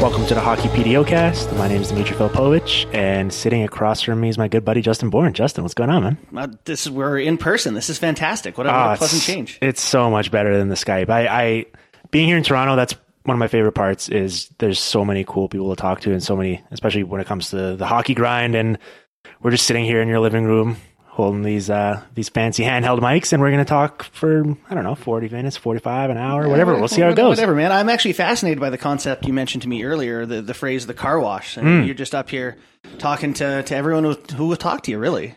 Welcome to the Hockey PDOcast. My name is Dmitry Filipovich, and sitting across from me is my good buddy Justin Bourne. Justin, what's going on, man? Uh, this is we're in person. This is fantastic. What a, what Ah, a pleasant it's- change. It's so much better than the Skype. I, I being here in Toronto, that's one of my favorite parts. Is there's so many cool people to talk to, and so many, especially when it comes to the hockey grind. And we're just sitting here in your living room, holding these uh, these fancy handheld mics, and we're going to talk for I don't know, forty minutes, forty five, an hour, whatever. We'll see how it goes. Whatever, man. I'm actually fascinated by the concept you mentioned to me earlier, the, the phrase "the car wash." And Hmm. you're just up here talking to, to everyone who, who will talk to you. Really,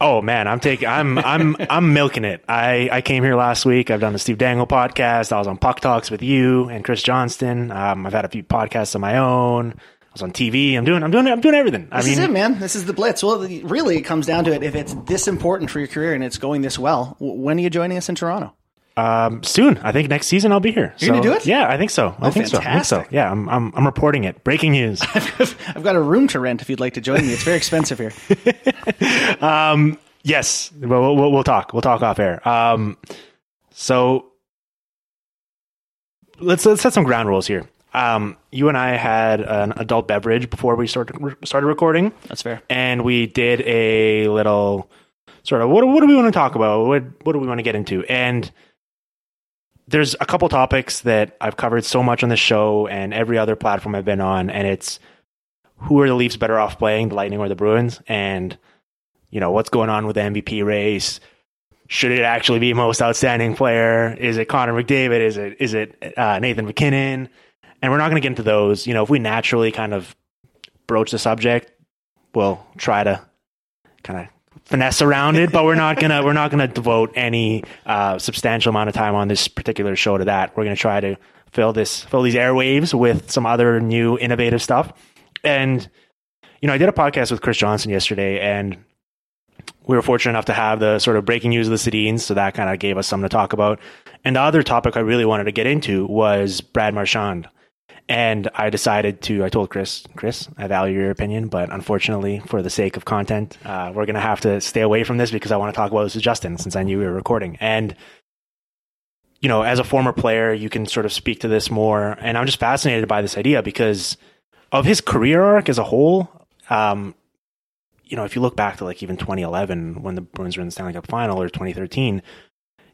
Oh man, I'm taking I'm I'm I'm milking it. I I came here last week. I've done the Steve Dangle podcast. I was on Puck Talks with you and Chris Johnston. Um, I've had a few podcasts of my own. I was on TV. I'm doing I'm doing I'm doing everything. I this mean, is it, man. This is the blitz. Well, really, it comes down to it. If it's this important for your career and it's going this well, when are you joining us in Toronto? um, soon. I think next season I'll be here. You're gonna do it? Yeah, I think so. I Oh, think so. I think so. Yeah, I'm I'm I'm reporting it. Breaking news. I've got a room to rent if you'd like to join me. It's very expensive here. Yes, we'll, we'll, we'll talk. We'll talk off air. Um, so let's let's set some ground rules here. Um, you and I had an adult beverage before we started started recording, That's fair. and we did a little sort of what what do we want to talk about? What what do we want to get into? And there's a couple topics that I've covered so much on the show and every other platform I've been on, and it's who are the Leafs better off playing, the Lightning or the Bruins, and you know what's going on with the MVP race. Should it actually be most outstanding player? Is it Connor McDavid? Is it is it uh, Nathan MacKinnon? And we're not going to get into those. You know, if we naturally kind of broach the subject, we'll try to kind of finesse around it. But we're not gonna we're not gonna devote any uh, substantial amount of time on this particular show to that. We're gonna try to fill this fill these airwaves with some other new innovative stuff. And you know, I did a podcast with Chris Johnston yesterday, and we were fortunate enough to have the sort of breaking news of the Sedins, so that kind of gave us something to talk about. And the other topic I really wanted to get into was Brad Marchand. And I decided to, I told Chris, Chris, I value your opinion, but unfortunately, for the sake of content, uh, we're going to have to stay away from this because I want to talk about this with Justin since I knew we were recording. And, you know, as a former player, you can sort of speak to this more. And I'm just fascinated by this idea because of his career arc as a whole. Um, you know, if you look back to like even 2011 when the Bruins were in the Stanley Cup final or 2013,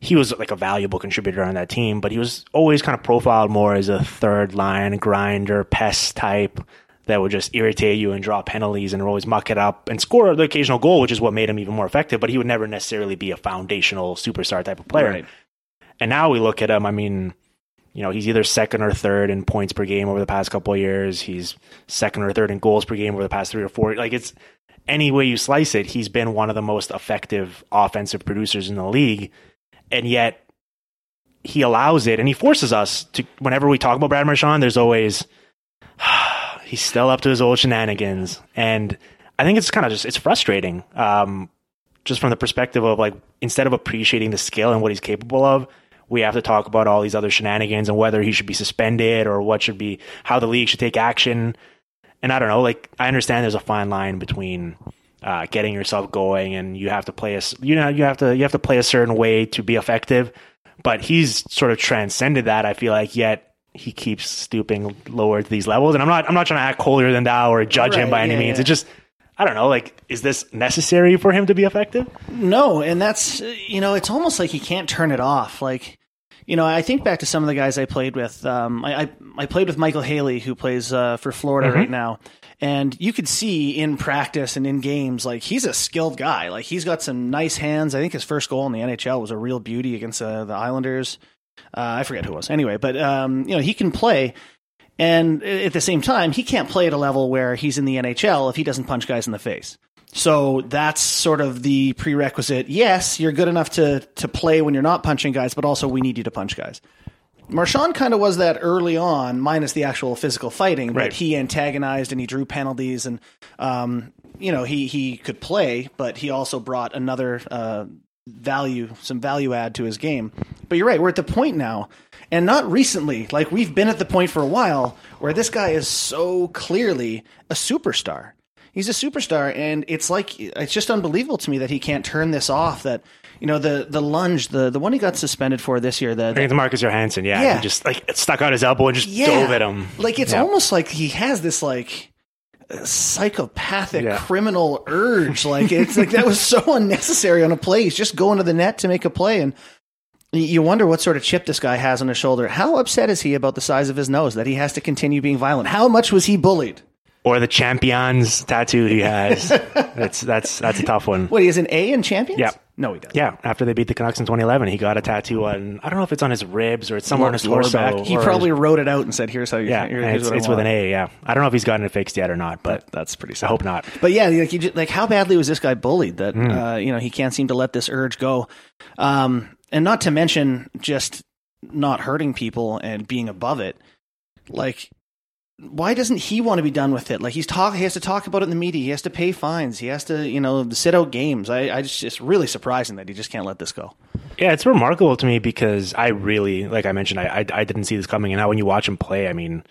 he was like a valuable contributor on that team, but he was always kind of profiled more as a third line grinder, pest type that would just irritate you and draw penalties and always muck it up and score the occasional goal, which is what made him even more effective. But he would never necessarily be a foundational superstar type of player. Right. And now we look at him, I mean, you know, he's either second or third in points per game over the past couple of years. He's second or third in goals per game over the past three or four. Like it's any way you slice it, he's been one of the most effective offensive producers in the league. And yet he allows it and he forces us to whenever we talk about Brad Marchand, there's always he's still up to his old shenanigans. And I think it's kind of just it's frustrating. Um just from the perspective of like instead of appreciating the skill and what he's capable of, we have to talk about all these other shenanigans and whether he should be suspended or what should be how the league should take action. And I don't know, like I understand there's a fine line between uh, getting yourself going, and you have to play a you know you have to you have to play a certain way to be effective. But he's sort of transcended that. I feel like yet he keeps stooping lower to these levels, and I'm not I'm not trying to act holier than thou or judge him Right, by any yeah, means. yeah. It just I don't know. Like, is this necessary for him to be effective? No, and that's you know, it's almost like he can't turn it off. Like, you know, I think back to some of the guys I played with. Um, I, I I played with Michael Haley, who plays uh, for Florida right now, and you could see in practice and in games, like he's a skilled guy. Like he's got some nice hands. I think his first goal in the NHL was a real beauty against uh, the Islanders. Uh, I forget who it was. Anyway, but um, you know, he can play. And at the same time, he can't play at a level where he's in the NHL if he doesn't punch guys in the face. So that's sort of the prerequisite. Yes, you're good enough to to play when you're not punching guys, but also we need you to punch guys. Marchand kind of was that early on, minus the actual physical fighting, Right. but he antagonized and he drew penalties, and um, you know he he could play, but he also brought another uh, value, some value add to his game. But you're right, we're at the point now, and not recently. Like we've been at the point for a while where this guy is so clearly a superstar. He's a superstar, and it's like it's just unbelievable to me that he can't turn this off. That you know the the lunge, the the one he got suspended for this year, the, I think it's Marcus Johansson. Yeah, Yeah. he just like stuck out his elbow and just dove at him. Like it's Yeah. almost like he has this like psychopathic Yeah. criminal urge. Like it's like that was so unnecessary on a play. He's just going to the net to make a play and you wonder what sort of chip this guy has on his shoulder. How upset is he about the size of his nose that he has to continue being violent? How much was he bullied? Or the champions tattoo he has. that's that's that's a tough one. What, he has an A in champions? Yeah. No, he doesn't. Yeah, after they beat the Canucks in 2011, he got a tattoo on. I don't know if it's on his ribs or it's somewhere on his torso. back. He probably his- wrote it out and said, "Here's how you." yeah, here- it's, what I it's with an. A. Yeah, I don't know if he's gotten it fixed yet or not, but That's pretty. I hope not. But yeah, like, you just, like how badly was this guy bullied that Hmm. uh, you know he can't seem to let this urge go, um, and not to mention just not hurting people and being above it. Like, why doesn't he want to be done with it? Like he's talk, he has to talk about it in the media. He has to pay fines. He has to you know sit out games. I, I just it's really surprising that he just can't let this go. Yeah, it's remarkable to me because I really, like I mentioned, I, I I didn't see this coming, and now when you watch him play, I mean,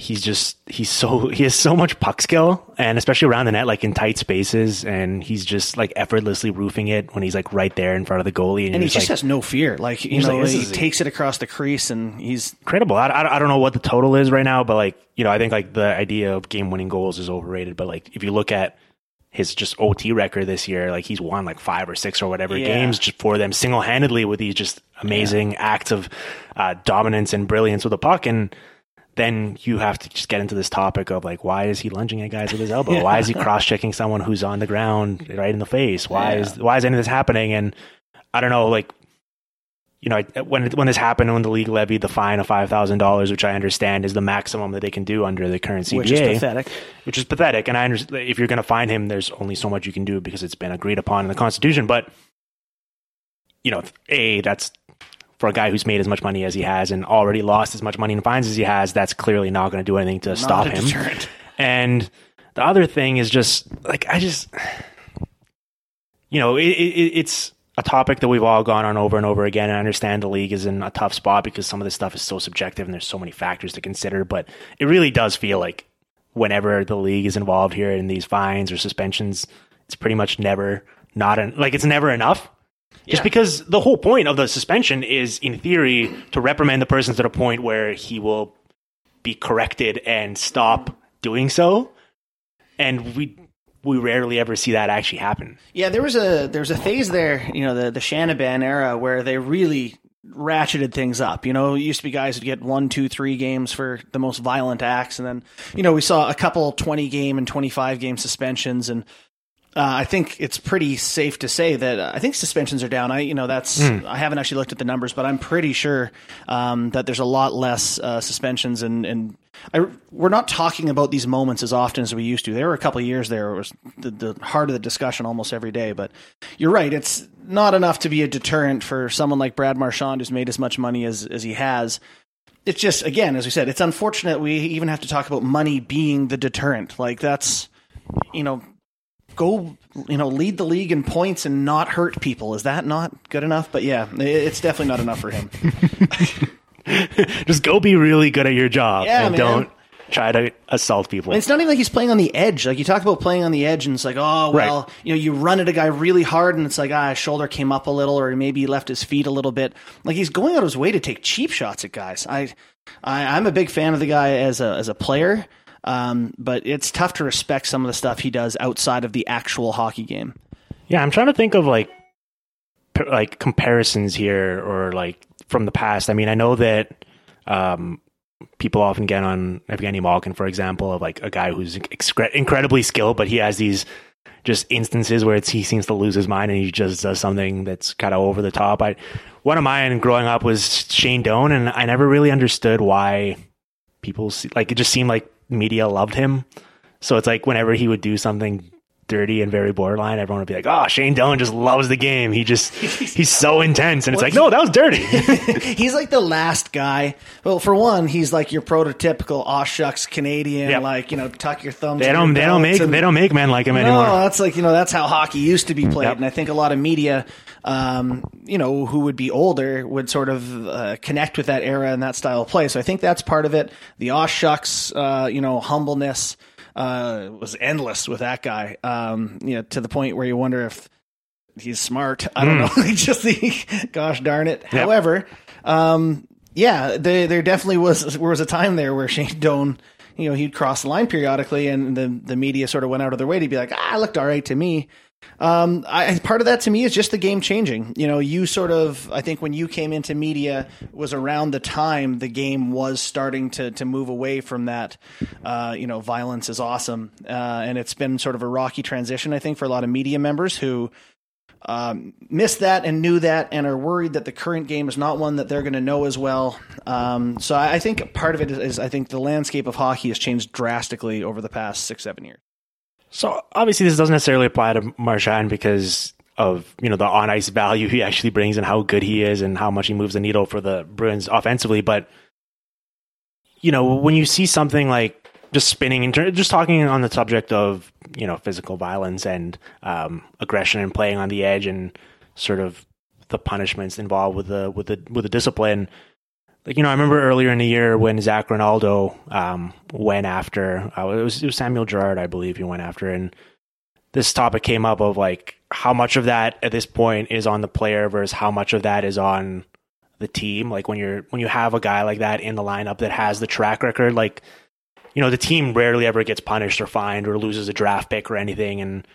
he's just he's so he has so much puck skill, and especially around the net, like in tight spaces, and he's just like effortlessly roofing it when he's like right there in front of the goalie, and, And he just like, has no fear. Like you know, like, he takes it across the crease and he's incredible. I, I, I don't know what the total is right now, but like you know, I think like the idea of game winning goals is overrated. But like if you look at his just OT record this year, like he's won like five or six or whatever Yeah. games just for them single handedly with these just amazing acts of uh, dominance and brilliance with the puck and. Then you have to just get into this topic of like, why is he lunging at guys with his elbow? Why is he cross checking someone who's on the ground right in the face? Why is why is any of this happening? And I don't know, like you know, I- when when this happened, when the league levied the fine of five thousand dollars, which I understand is the maximum that they can do under the current CBA, which is pathetic. which is pathetic. And I understand if you're going to find him, there's only so much you can do because it's been agreed upon in the Constitution. But you know, a that's for a guy who's made as much money as he has and already lost as much money in fines as he has. That's clearly not going to do anything to stop him. deterrent. And the other thing is just like I just, you know, it, it, it's a topic that we've all gone on over and over again. I understand the league is in a tough spot because some of this stuff is so subjective and there's so many factors to consider. But it really does feel like whenever the league is involved here in these fines or suspensions, it's pretty much never not en- like it's never enough. Just because the whole point of the suspension is, in theory, to reprimand the person to the point where he will be corrected and stop doing so. And we we rarely ever see that actually happen. Yeah, there was a there was a phase there, you know, the the Shanahan era where they really ratcheted things up. You know, it used to be guys would get one, two, three games for the most violent acts, and then you know we saw a couple twenty game and twenty five game suspensions, and uh, I think it's pretty safe to say that uh, I think suspensions are down. I you know that's I haven't actually looked at the numbers, but I'm pretty sure um, that there's a lot less uh, suspensions and and. I, we're not talking about these moments as often as we used to. There were a couple of years there it was the, the heart of the discussion almost every day. But you're right; it's not enough to be a deterrent for someone like Brad Marchand, who's made as much money as as he has. It's just, again, as we said, it's unfortunate we even have to talk about money being the deterrent. Like that's, you know, go, you know, lead the league in points and not hurt people. Is that not good enough? But yeah, it's definitely not enough for him. Just go be really good at your job Yeah, and man. don't try to assault people. And it's not even like he's playing on the edge. Like you talk about playing on the edge, and it's like, oh well, Right. you know, you run at a guy really hard, and it's like, ah, his shoulder came up a little, or maybe he left his feet a little bit. Like he's going out of his way to take cheap shots at guys. I, I I'm a big fan of the guy as a as a player, um, but it's tough to respect some of the stuff he does outside of the actual hockey game. Yeah, I'm trying to think of like like comparisons here or like from the past. I mean, I know that um, people often get on Evgeny Malkin, for example, of like a guy who's excre- incredibly skilled, but he has these just instances where he seems to lose his mind and he just does something that's kind of over the top. I one of mine growing up was Shane Doan, and I never really understood why people see, like it just seemed like media loved him. So it's like whenever he would do something dirty and very borderline, everyone would be like, "Oh, Shane Dillon just loves the game. He just he's so intense." And it's like, "No, that was dirty." he's like the last guy. Well, for one, he's like your prototypical aw shucks Canadian, Yep. like you know, tuck your thumbs. they don't they don't make and- they don't make men like him No, anymore. that's like you know that's how hockey used to be played, Yep. and I think a lot of media, um, you know, who would be older would sort of uh, connect with that era and that style of play. So I think that's part of it. The aw shucks, uh, you know, humbleness uh, was endless with that guy. Um, you know, to the point where you wonder if he's smart. I don't know. Just the gosh darn it. However, um, yeah, there there definitely was was a time there where Shane Doan, you know, he'd cross the line periodically, and the the media sort of went out of their way to be like, ah, looked all right to me. Um, I, part of that to me is just the game changing. You know, you sort of, I think when you came into media was around the time the game was starting to, to move away from that, uh, you know, violence is awesome. Uh, and it's been sort of a rocky transition, I think, for a lot of media members who, um, missed that and knew that and are worried that the current game is not one that they're going to know as well. Um, so I, I think part of it is, is I think the landscape of hockey has changed drastically over the past six, seven years. So obviously this doesn't necessarily apply to Marchand because of you know the on ice value he actually brings and how good he is and how much he moves the needle for the Bruins offensively. But you know when you see something like just spinning and just talking on the subject of you know physical violence and um, aggression and playing on the edge and sort of the punishments involved with the with the with the discipline. Like you know, I remember earlier in the year when Zac Rinaldo um, went after uh, it was it was Samuel Girard, I believe he went after, and this topic came up of like how much of that at this point is on the player versus how much of that is on the team. Like when you're when you have a guy like that in the lineup that has the track record, like you know the team rarely ever gets punished or fined or loses a draft pick or anything. And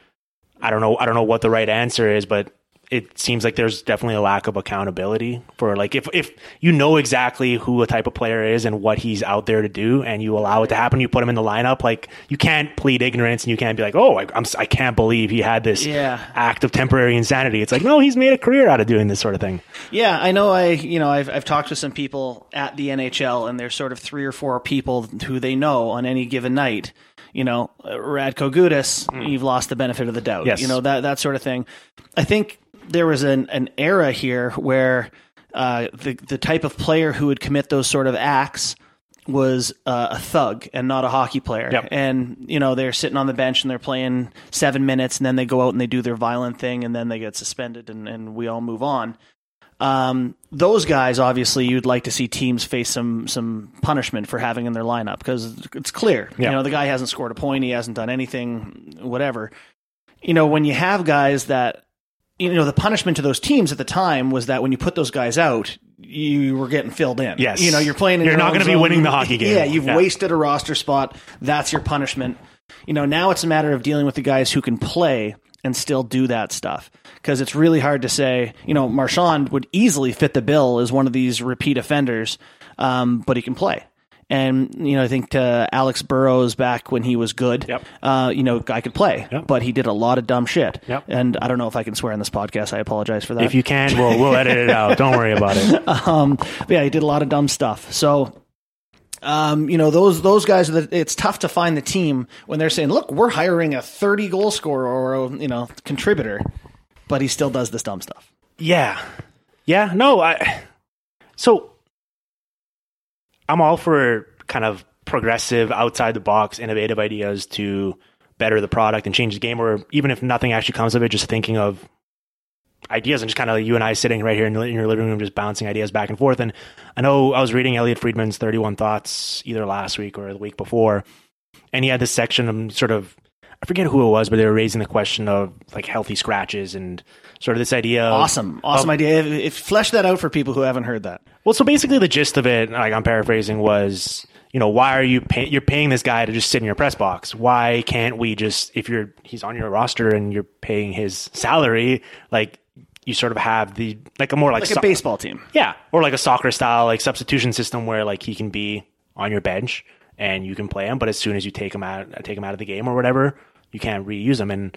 I don't know I don't know what the right answer is, but it seems like there's definitely a lack of accountability for like if if you know exactly who a type of player is and what he's out there to do and you allow it to happen you put him in the lineup like you can't plead ignorance and you can't be like oh I, I'm I can't believe he had this Yeah. act of temporary insanity it's like no he's made a career out of doing this sort of thing Yeah, I know. I you know I've I've talked to some people at the NHL, and there's sort of three or four people who they know on any given night. You know, Radko Gudas, hmm. you've lost the benefit of the doubt. Yes. You know that that sort of thing. I think there was an an era here where uh, the the type of player who would commit those sort of acts was uh, a thug and not a hockey player. Yep. And you know they're sitting on the bench and they're playing seven minutes, and then they go out and they do their violent thing, and then they get suspended, and, and we all move on. Um, those guys, obviously, you'd like to see teams face some some punishment for having in their lineup because it's clear. Yeah. You know, the guy hasn't scored a point, he hasn't done anything, whatever. You know, when you have guys that, you know, the punishment to those teams at the time was that when you put those guys out, you were getting filled in. Yes. You know, you're playing. In You're your not gonna be winning the hockey game. Yeah, you've Yeah. wasted a roster spot. That's your punishment. You know, now it's a matter of dealing with the guys who can play and still do that stuff. Because it's really hard to say, you know, Marchand would easily fit the bill as one of these repeat offenders, um, but he can play. And, you know, I think to Alex Burrows back when he was good, Yep. uh, you know, guy could play, Yep. but he did a lot of dumb shit. Yep. And I don't know if I can swear in this podcast. I apologize for that. if you can we'll we'll edit it out don't worry about it Um, but yeah, he did a lot of dumb stuff. So, um, you know, those those guys, it's tough to find the team when they're saying, "Look, we're hiring a thirty goal scorer or a, you know contributor," but he still does this dumb stuff. Yeah. Yeah. No, I. So I'm all for kind of progressive, outside the box, innovative ideas to better the product and change the game, or even if nothing actually comes of it, just thinking of ideas and just kind of like you and I sitting right here in, in your living room, just bouncing ideas back and forth. And I know I was reading Elliotte Friedman's 31 Thoughts either last week or the week before, and he had this section of sort of, I forget who it was, but they were raising the question of like healthy scratches and sort of this idea. Of, Awesome, awesome of- idea. If, if flesh that out for people who haven't heard that. Well, so basically the gist of it, like I'm paraphrasing, was you know why are you pay- you're paying this guy to just sit in your press box? Why can't we just if you're he's on your roster and you're paying his salary, like you sort of have the like a more like, Like so- a baseball team. yeah, or like a soccer style like substitution system where like he can be on your bench and you can play him, but as soon as you take him out take him out of the game or whatever, you can't reuse them. And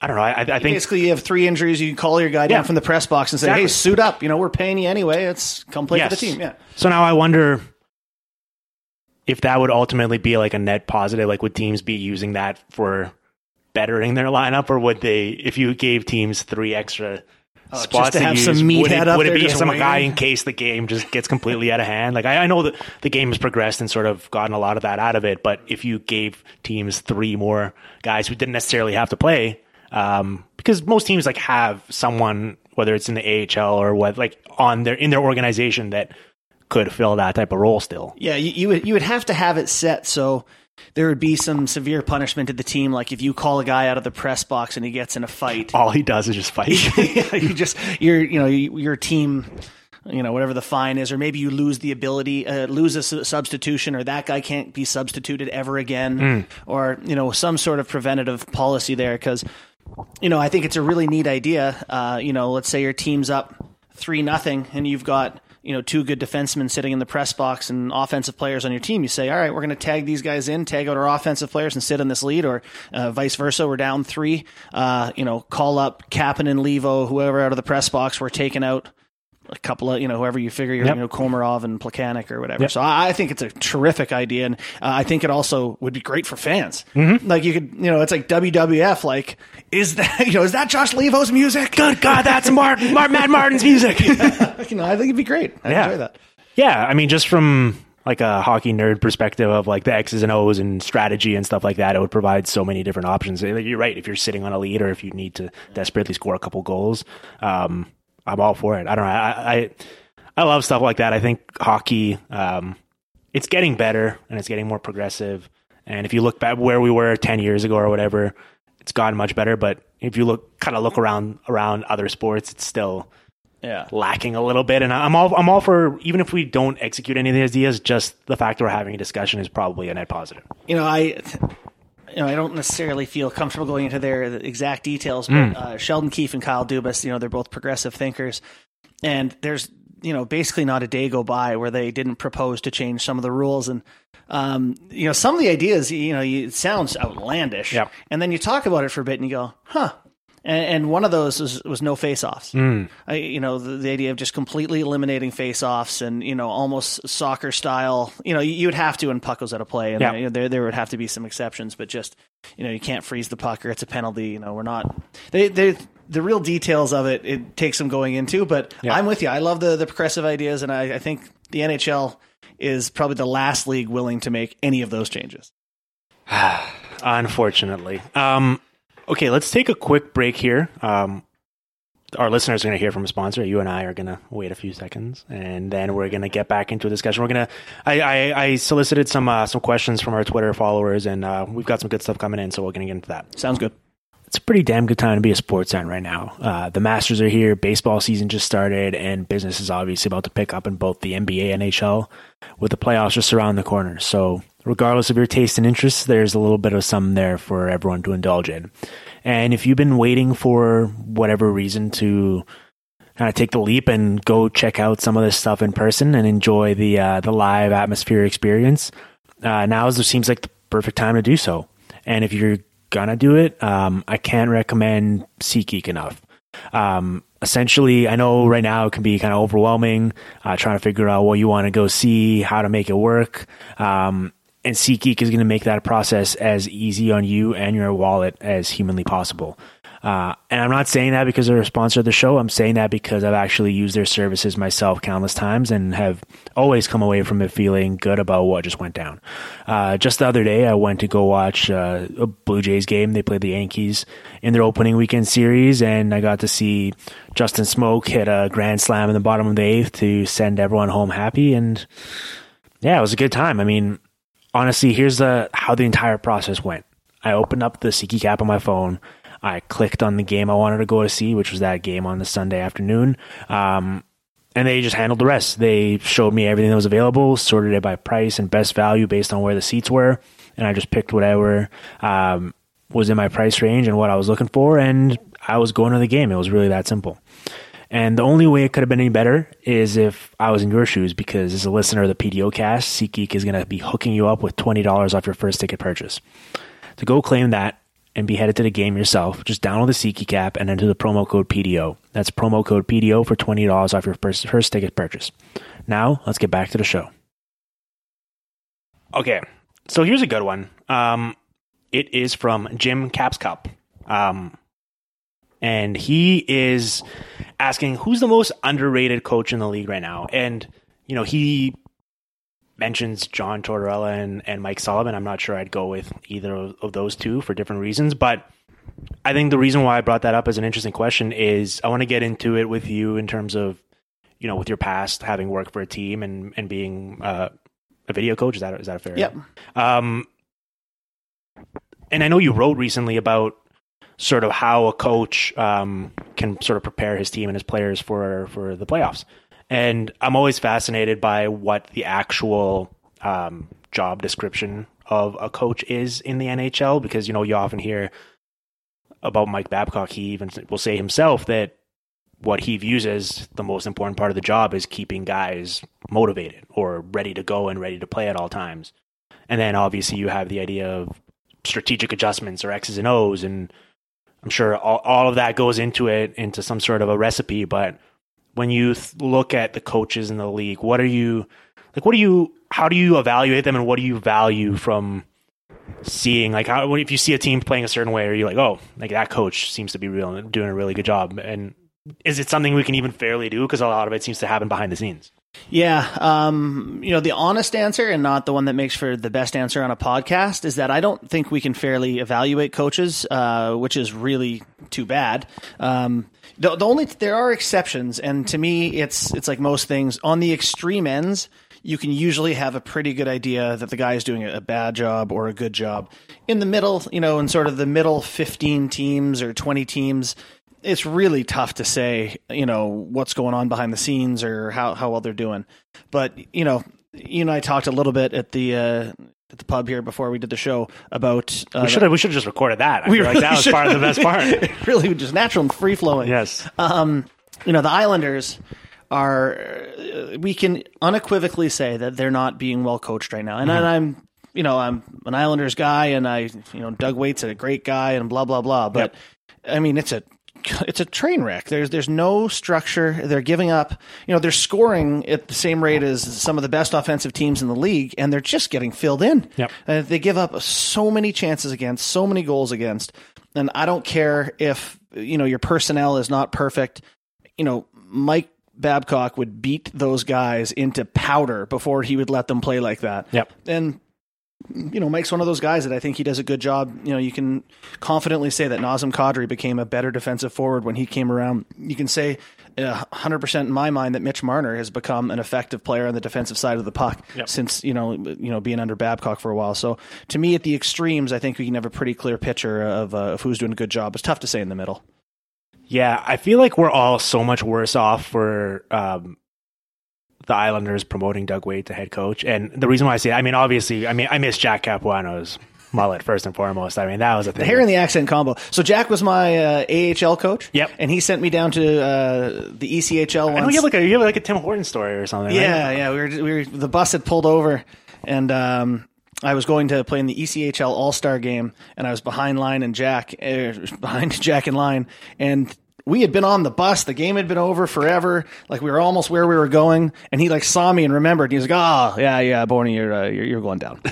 I don't know. I, I think Basically, you have three injuries. You call your guy down Yeah. from the press box and say, Exactly. "Hey, suit up. You know, we're paying you anyway. It's come play for the team." Yeah. So now I wonder if that would ultimately be like a net positive. Like, would teams be using that for bettering their lineup, or would they, if you gave teams three extra just spots to have use, some would meathead it, up would it be some guy in case the game just gets completely out of hand? Like, I, I know that the game has progressed and sort of gotten a lot of that out of it, but if you gave teams three more guys who didn't necessarily have to play, um, because most teams like have someone, whether it's in the AHL or what, like on their in their organization that could fill that type of role still. Yeah, you, you would you would have to have it set so there would be some severe punishment to the team. Like if you call a guy out of the press box and he gets in a fight, All he does is just fight. you just your you know your team you know whatever the fine is or maybe you lose the ability uh, lose a su- substitution or that guy can't be substituted ever again or you know some sort of preventative policy there because you know i think it's a really neat idea uh, you know let's say your team's up three nothing and you've got you know two good defensemen sitting in the press box and offensive players on your team you say all right we're going to tag these guys in tag out our offensive players and sit in this lead or uh, vice versa we're down three uh, you know call up Kapanen, Leivo whoever out of the press box we're taking out a couple of you know whoever you figure you're Yep. you know Komarov and Plekanec or whatever. Yep. So I, I think it's a terrific idea, and uh, I think it also would be great for fans. Mm-hmm. Like you could you know it's like WWF. Like is that you know is that Josh Leivo's music? Good God, that's Martin, Mar- Matt Martin's music. you know I think it'd be great. I Yeah. enjoy that. Yeah, I mean, just from like a hockey nerd perspective of like the X's and O's and strategy and stuff like that, it would provide so many different options. You're right. If you're sitting on a lead or if you need to desperately score a couple goals, um, I'm all for it. I don't know. I, I I love stuff like that. I think hockey, um, it's getting better and it's getting more progressive. And if you look back where we were 10 years ago or whatever, it's gotten much better. But if you look kind of look around around other sports, it's still Yeah. lacking a little bit. And I'm all I'm all for even if we don't execute any of the ideas, just the fact that we're having a discussion is probably a net positive. you know, I, you know, I don't necessarily feel comfortable going into their exact details, but Mm. uh, Sheldon Keefe and Kyle Dubas, you know, they're both progressive thinkers, and there's, you know, basically not a day go by where they didn't propose to change some of the rules, and um, you know, some of the ideas, you know, you, it sounds outlandish, Yep. and then you talk about it for a bit, and you go, huh. And, and one of those was, was no face-offs. Mm. I, you know, the, the idea of just completely eliminating face-offs and you know almost soccer style. You know, you, would have to when puck was at a play, and Yeah. you know, there there would have to be some exceptions, but just you know, you can't freeze the puck or it's a penalty. You know, we're not they they. The real details of it, it takes some going into, but Yeah. I'm with you. I love the, the progressive ideas, and I, I think the NHL is probably the last league willing to make any of those changes. Unfortunately. Um, okay, let's take a quick break here. Um, our listeners are going to hear from a sponsor. You and I are going to wait a few seconds, and then we're going to get back into a discussion. We're going to. I, I, I solicited some uh, some questions from our Twitter followers, and uh, we've got some good stuff coming in, so we're going to get into that. Sounds good. it's a pretty damn good time to be a sports fan right now. Uh, the Masters are here, baseball season just started, and business is obviously about to pick up in both the NBA and NHL, with the playoffs just around the corner. So, regardless of your taste and interests, there's a little bit of some there for everyone to indulge in. And if you've been waiting for whatever reason to kind of take the leap and go check out some of this stuff in person and enjoy the uh, the live atmosphere experience, uh, now is seems like the perfect time to do so. And if you're gonna do it, um, I can't recommend SeatGeek enough. Um, essentially, I know right now it can be kind of overwhelming, uh, trying to figure out what you want to go see, how to make it work. Um, and SeatGeek is going to make that process as easy on you and your wallet as humanly possible. Uh, and I'm not saying that because they're a sponsor of the show. I'm saying that because I've actually used their services myself countless times and have always come away from it feeling good about what just went down. Uh, just the other day, I went to go watch uh, a Blue Jays game. They played the Yankees in their opening weekend series, and I got to see Justin Smoak hit a grand slam in the bottom of the eighth to send everyone home happy. And yeah, it was a good time. I mean, honestly, here's the how the entire process went. I opened up the SeatGeek app on my phone. I clicked on the game I wanted to go to see, which was that game on the Sunday afternoon. Um, and they just handled the rest. They showed me everything that was available, sorted it by price and best value based on where the seats were, and I just picked whatever um, was in my price range and what I was looking for, and I was going to the game. It was really that simple. And the only way it could have been any better is if I was in your shoes, because as a listener of the PDOcast, SeatGeek is going to be hooking you up with $20 off your first ticket purchase. To go claim that, and be headed to the game yourself, just download the SeatGeek app and enter the promo code PDO. That's promo code PDO for $20 off your first, first ticket purchase. Now, let's get back to the show. Okay, so here's a good one. Um, it is from Jim Caps Cup. Um, and he is asking who's the most underrated coach in the league right now. And, you know, he mentions John Tortorella and, and Mike Sullivan. I'm not sure I'd go with either of those two for different reasons, but I think the reason why I brought that up as an interesting question is I want to get into it with you in terms of, you know, with your past having worked for a team and and being uh, a video coach. Is that is that a fair? Yep. Um, and I know you wrote recently about sort of how a coach um, can sort of prepare his team and his players for for the playoffs. And I'm always fascinated by what the actual um, job description of a coach is in the NHL because you know you often hear about Mike Babcock. He even will say himself that what he views as the most important part of the job is keeping guys motivated or ready to go and ready to play at all times. And then obviously you have the idea of strategic adjustments or X's and O's, and I'm sure all, all of that goes into it into some sort of a recipe. But when you th- look at the coaches in the league, what are you like? What do you? How do you evaluate them, and what do you value from seeing? Like, how if you see a team playing a certain way, are you like, oh, like that coach seems to be real doing a really good job? And is it something we can even fairly do? Because a lot of it seems to happen behind the scenes. Yeah, um, you know, the honest answer and not the one that makes for the best answer on a podcast is that I don't think we can fairly evaluate coaches, uh, which is really too bad. Um, the, the only there are exceptions, and to me, it's it's like most things on the extreme ends. You can usually have a pretty good idea that the guy is doing a bad job or a good job. In the middle, you know, in sort of the middle 15 teams or 20 teams, it's really tough to say, you know, what's going on behind the scenes or how, how well they're doing. But, you know, you and I talked a little bit at the uh, at the pub here before we did the show about uh, we should have we should have just recorded that. I We feel like that was should. part of the best part. It really just natural and free flowing. yes. Um, you know, the Islanders are, uh, we can unequivocally say that they're not being well coached right now. And, and I'm, you know, I'm an Islanders guy and I, you know, Doug Weight's a great guy and blah, blah, blah. But I mean, it's a, it's a train wreck. There's there's no structure. They're giving up. You know, they're scoring at the same rate as some of the best offensive teams in the league, and they're just getting filled in. Yep. Uh, they give up so many chances against, so many goals against, and I don't care if you know your personnel is not perfect. You know, Mike Babcock would beat those guys into powder before he would let them play like that. Yep. And you know, Mike's one of those guys that I think he does a good job. You know, you can confidently say that Nazem Kadri became a better defensive forward when he came around. You can say uh, 100% in my mind that Mitch Marner has become an effective player on the defensive side of the puck Yep. since, you know, you know, being under Babcock for a while. So to me, at the extremes, I think we can have a pretty clear picture of, uh, of who's doing a good job. It's tough to say in the middle. Yeah, I feel like we're all so much worse off for um, the Islanders promoting Doug Weight to head coach. And the reason why I say, I mean, obviously, I mean, I miss Jack Capuano's mullet first and foremost. I mean, that was a thing. The hair and the accent combo. So Jack was my uh, AHL coach. Yep. And he sent me down to uh, the ECHL once. I know you have like a you have like a Tim Horton story or something. right? Yeah, yeah. We were, we were the bus had pulled over, and um, I was going to play in the ECHL All Star game, and I was behind line and Jack, er, behind Jack in line, and we had been on the bus. The game had been over forever. Like we were almost where we were going, and he like saw me and remembered. And he was like, "Oh, yeah, yeah, Borny, you're uh, you're, you're going down."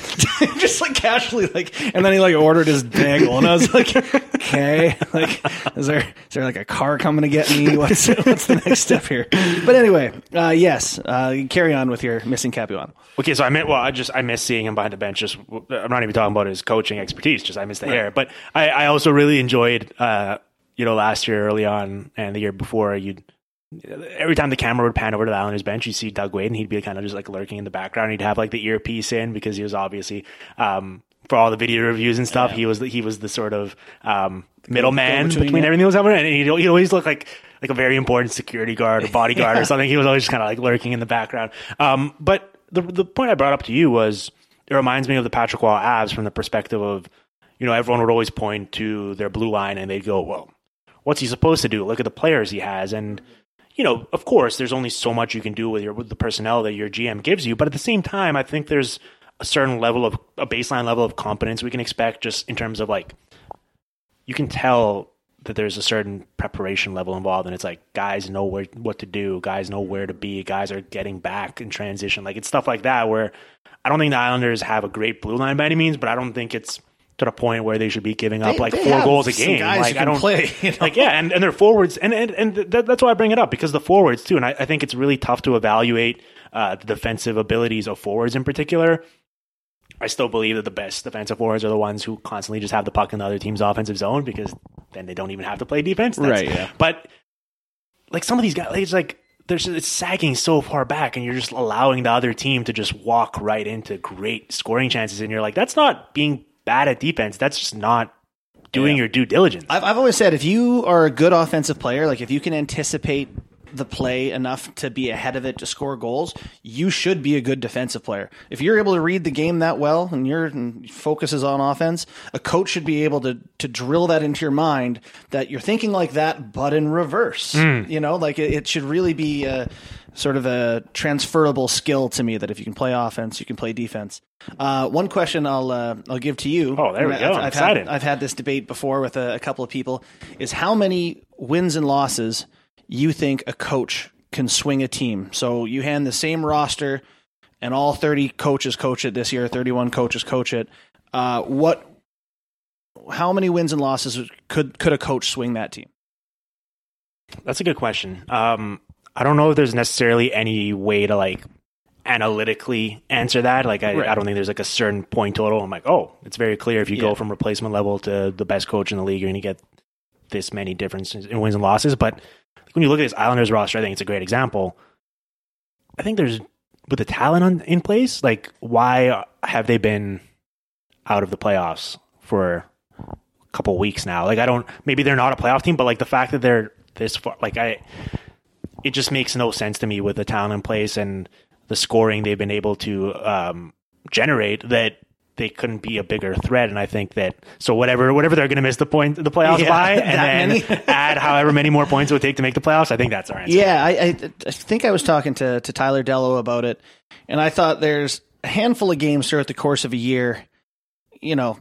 Just like casually, like, and then he like ordered his bagel, and I was like, "Okay, like, is there is there like a car coming to get me? What's what's the next step here?" But anyway, uh, yes, uh, carry on with your missing Capuano. Okay, so I meant well, I just I miss seeing him behind the bench. Just I'm not even talking about his coaching expertise. Just I miss the hair, but I, I also really enjoyed, uh, you know, last year early on and the year before. you'd every time the camera would pan over to the Islanders bench, you see Doug Weight, and he'd be kind of just like lurking in the background. He'd have like the earpiece in because he was obviously um, for all the video reviews and stuff. He was the, he was the sort of um, middleman go-between, between, everything that was happening, and he'd, he'd always look like like a very important security guard or bodyguard or something. He was always just kind of like lurking in the background. Um, but the the point I brought up to you was it reminds me of the Patrick Wall abs from the perspective of you know everyone would always point to their blue line and they'd go, well, what's he supposed to do? Look at the players he has. And. You know, of course, there's only so much you can do with your with the personnel that your GM gives you, but at the same time, I think there's a certain level of a baseline level of competence we can expect just in terms of like you can tell that there's a certain preparation level involved. And it's like guys know where what to do. Guys know where to be. Guys are getting back in transition. Like it's stuff like that where i don't think the islanders have a great blue line by any means but i don't think it's to the point where they should be giving up They- like they four have goals a some game guys like who i don't play, you know? like yeah and, and they're forwards and and, and th- that's why i bring it up because the forwards too and i, I think it's really tough to evaluate uh, the defensive abilities of forwards in particular I still believe that the best defensive forwards are the ones who constantly just have the puck in the other team's offensive zone because then they don't even have to play defense. That's- Right, yeah. But like some of these guys, it's like there's it's sagging so far back, and you're just allowing the other team to just walk right into great scoring chances, and you're like, that's not being bad at defense. That's just not doing your due diligence. I've, I've always said if you are a good offensive player, like if you can anticipate the play enough to be ahead of it to score goals, you should be a good defensive player. If you're able to read the game that well and your focus is on offense, a coach should be able to to drill that into your mind that you're thinking like that, but in reverse. Hmm. You know, like it, it should really be a, sort of a transferable skill to me that if you can play offense, you can play defense. Uh, one question I'll uh, I'll give to you. Oh, there we I've- go. I'm I've excited. Had, I've had this debate before with a, a couple of people. Is how many wins and losses you think a coach can swing a team? So you hand the same roster, and all thirty coaches coach it this year. Thirty-one coaches coach it. Uh, what? How many wins and losses could could a coach swing that team? That's a good question. Um, I don't know if there's necessarily any way to like analytically answer that. Like, I, Right. I don't think there's like a certain point total. I'm like, oh, it's very clear if you Yeah. go from replacement level to the best coach in the league, you're going to get this many differences in wins and losses. But when you look at this Islanders roster, I think it's a great example. I think there's with the talent on, in place. Like, why have they been out of the playoffs for a couple weeks now? Like, I don't. Maybe they're not a playoff team, but like the fact that they're this far, like I, it just makes no sense to me with the talent in place and the scoring they've been able to um, generate that they couldn't be a bigger threat. And I think that so whatever whatever they're going to miss the point the playoffs Yeah, by, and then add however many more points it would take to make the playoffs. I think that's our answer. Yeah, I, I, I think I was talking to, to Tyler Dellow about it, and I thought there's a handful of games throughout the course of a year. You know,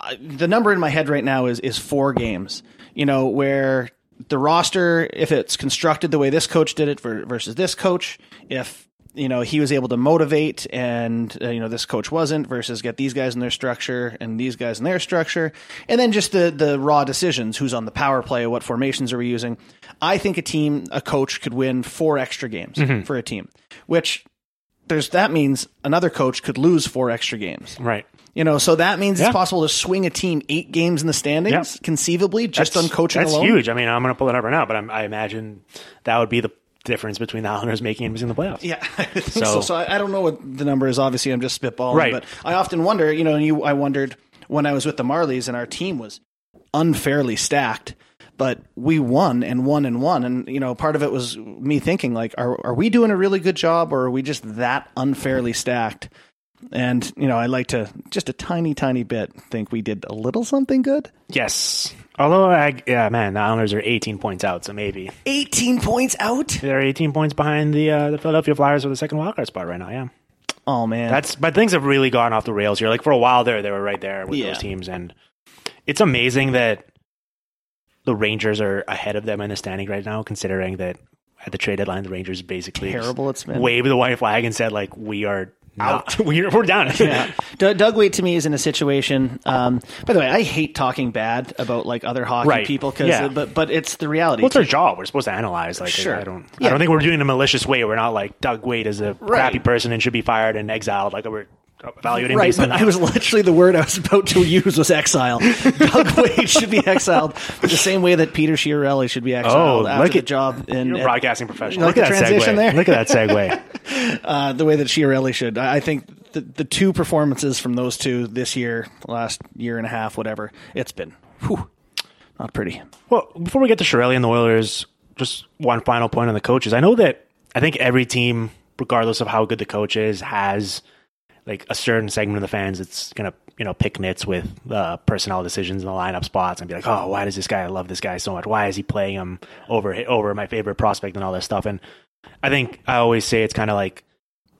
I, the number in my head right now is is four games. You know, where the roster, if it's constructed the way this coach did it ver- versus this coach, if you know he was able to motivate and uh, you know this coach wasn't versus get these guys in their structure and these guys in their structure and then just the the raw decisions who's on the power play what formations are we using i think a team a coach could win four extra games for a team which there's that means another coach could lose four extra games Right. you know so that means Yeah. it's possible to swing a team eight games in the standings Yeah. conceivably just on coaching That's alone huge. I mean, I'm going to pull it up right now, but I'm, I imagine that would be the difference between the Islanders making and missing the playoffs. Yeah, I so. So- So, I, I don't know what the number is. Obviously, I'm just spitballing. Right. But I often wonder. You know, you I wondered when I was with the Marlies and our team was unfairly stacked, but we won and won and won. And you know, part of it was me thinking like, are are we doing a really good job, or are we just that unfairly stacked? And you know, I like to just a tiny, tiny bit think we did a little something good. Yes. Although, I, yeah, man, the Islanders are 18 points out, so maybe 18 points out. they're 18 points behind the uh, the Philadelphia Flyers with the second wildcard spot right now. Yeah, Oh man, that's but things have really gone off the rails here. Like for a while there, they were right there with Yeah. those teams, and it's amazing that the Rangers are ahead of them in the standing right now, considering that at the trade deadline, the Rangers basically Terrible it's been. waved the white flag and said like we are out, we're, we're done. yeah. Doug, Doug Weight to me is in a situation. Um, by the way, I hate talking bad about like other hockey Right. people because, Yeah. but but it's the reality. What's our job? We're supposed to analyze. Like, Sure. I don't, Yeah. I don't think we're doing it in a malicious way. We're not like Doug Weight is a crappy person and should be fired and exiled. Like we're evaluating Right, but I was literally the word I was about to use was exile. Doug Weight should be exiled the same way that Peter Chiarelli should be exiled Oh, after look the at- job. In, broadcasting professional. like Look at that transition segue. there? Look at that segue. uh, the way that Chiarelli should. I I think the the two performances from those two this year, last year and a half, whatever, it's been whew, not pretty. Well, before we get to Chiarelli and the Oilers, just one final point on the coaches. I know that I think every team, regardless of how good the coach is, has like a certain segment of the fans that's gonna you know pick nits with uh, personnel decisions in the lineup spots and be like, oh, why does this guy I love this guy so much? Why is he playing him over over my favorite prospect and all this stuff? And I think I always say it's kind of like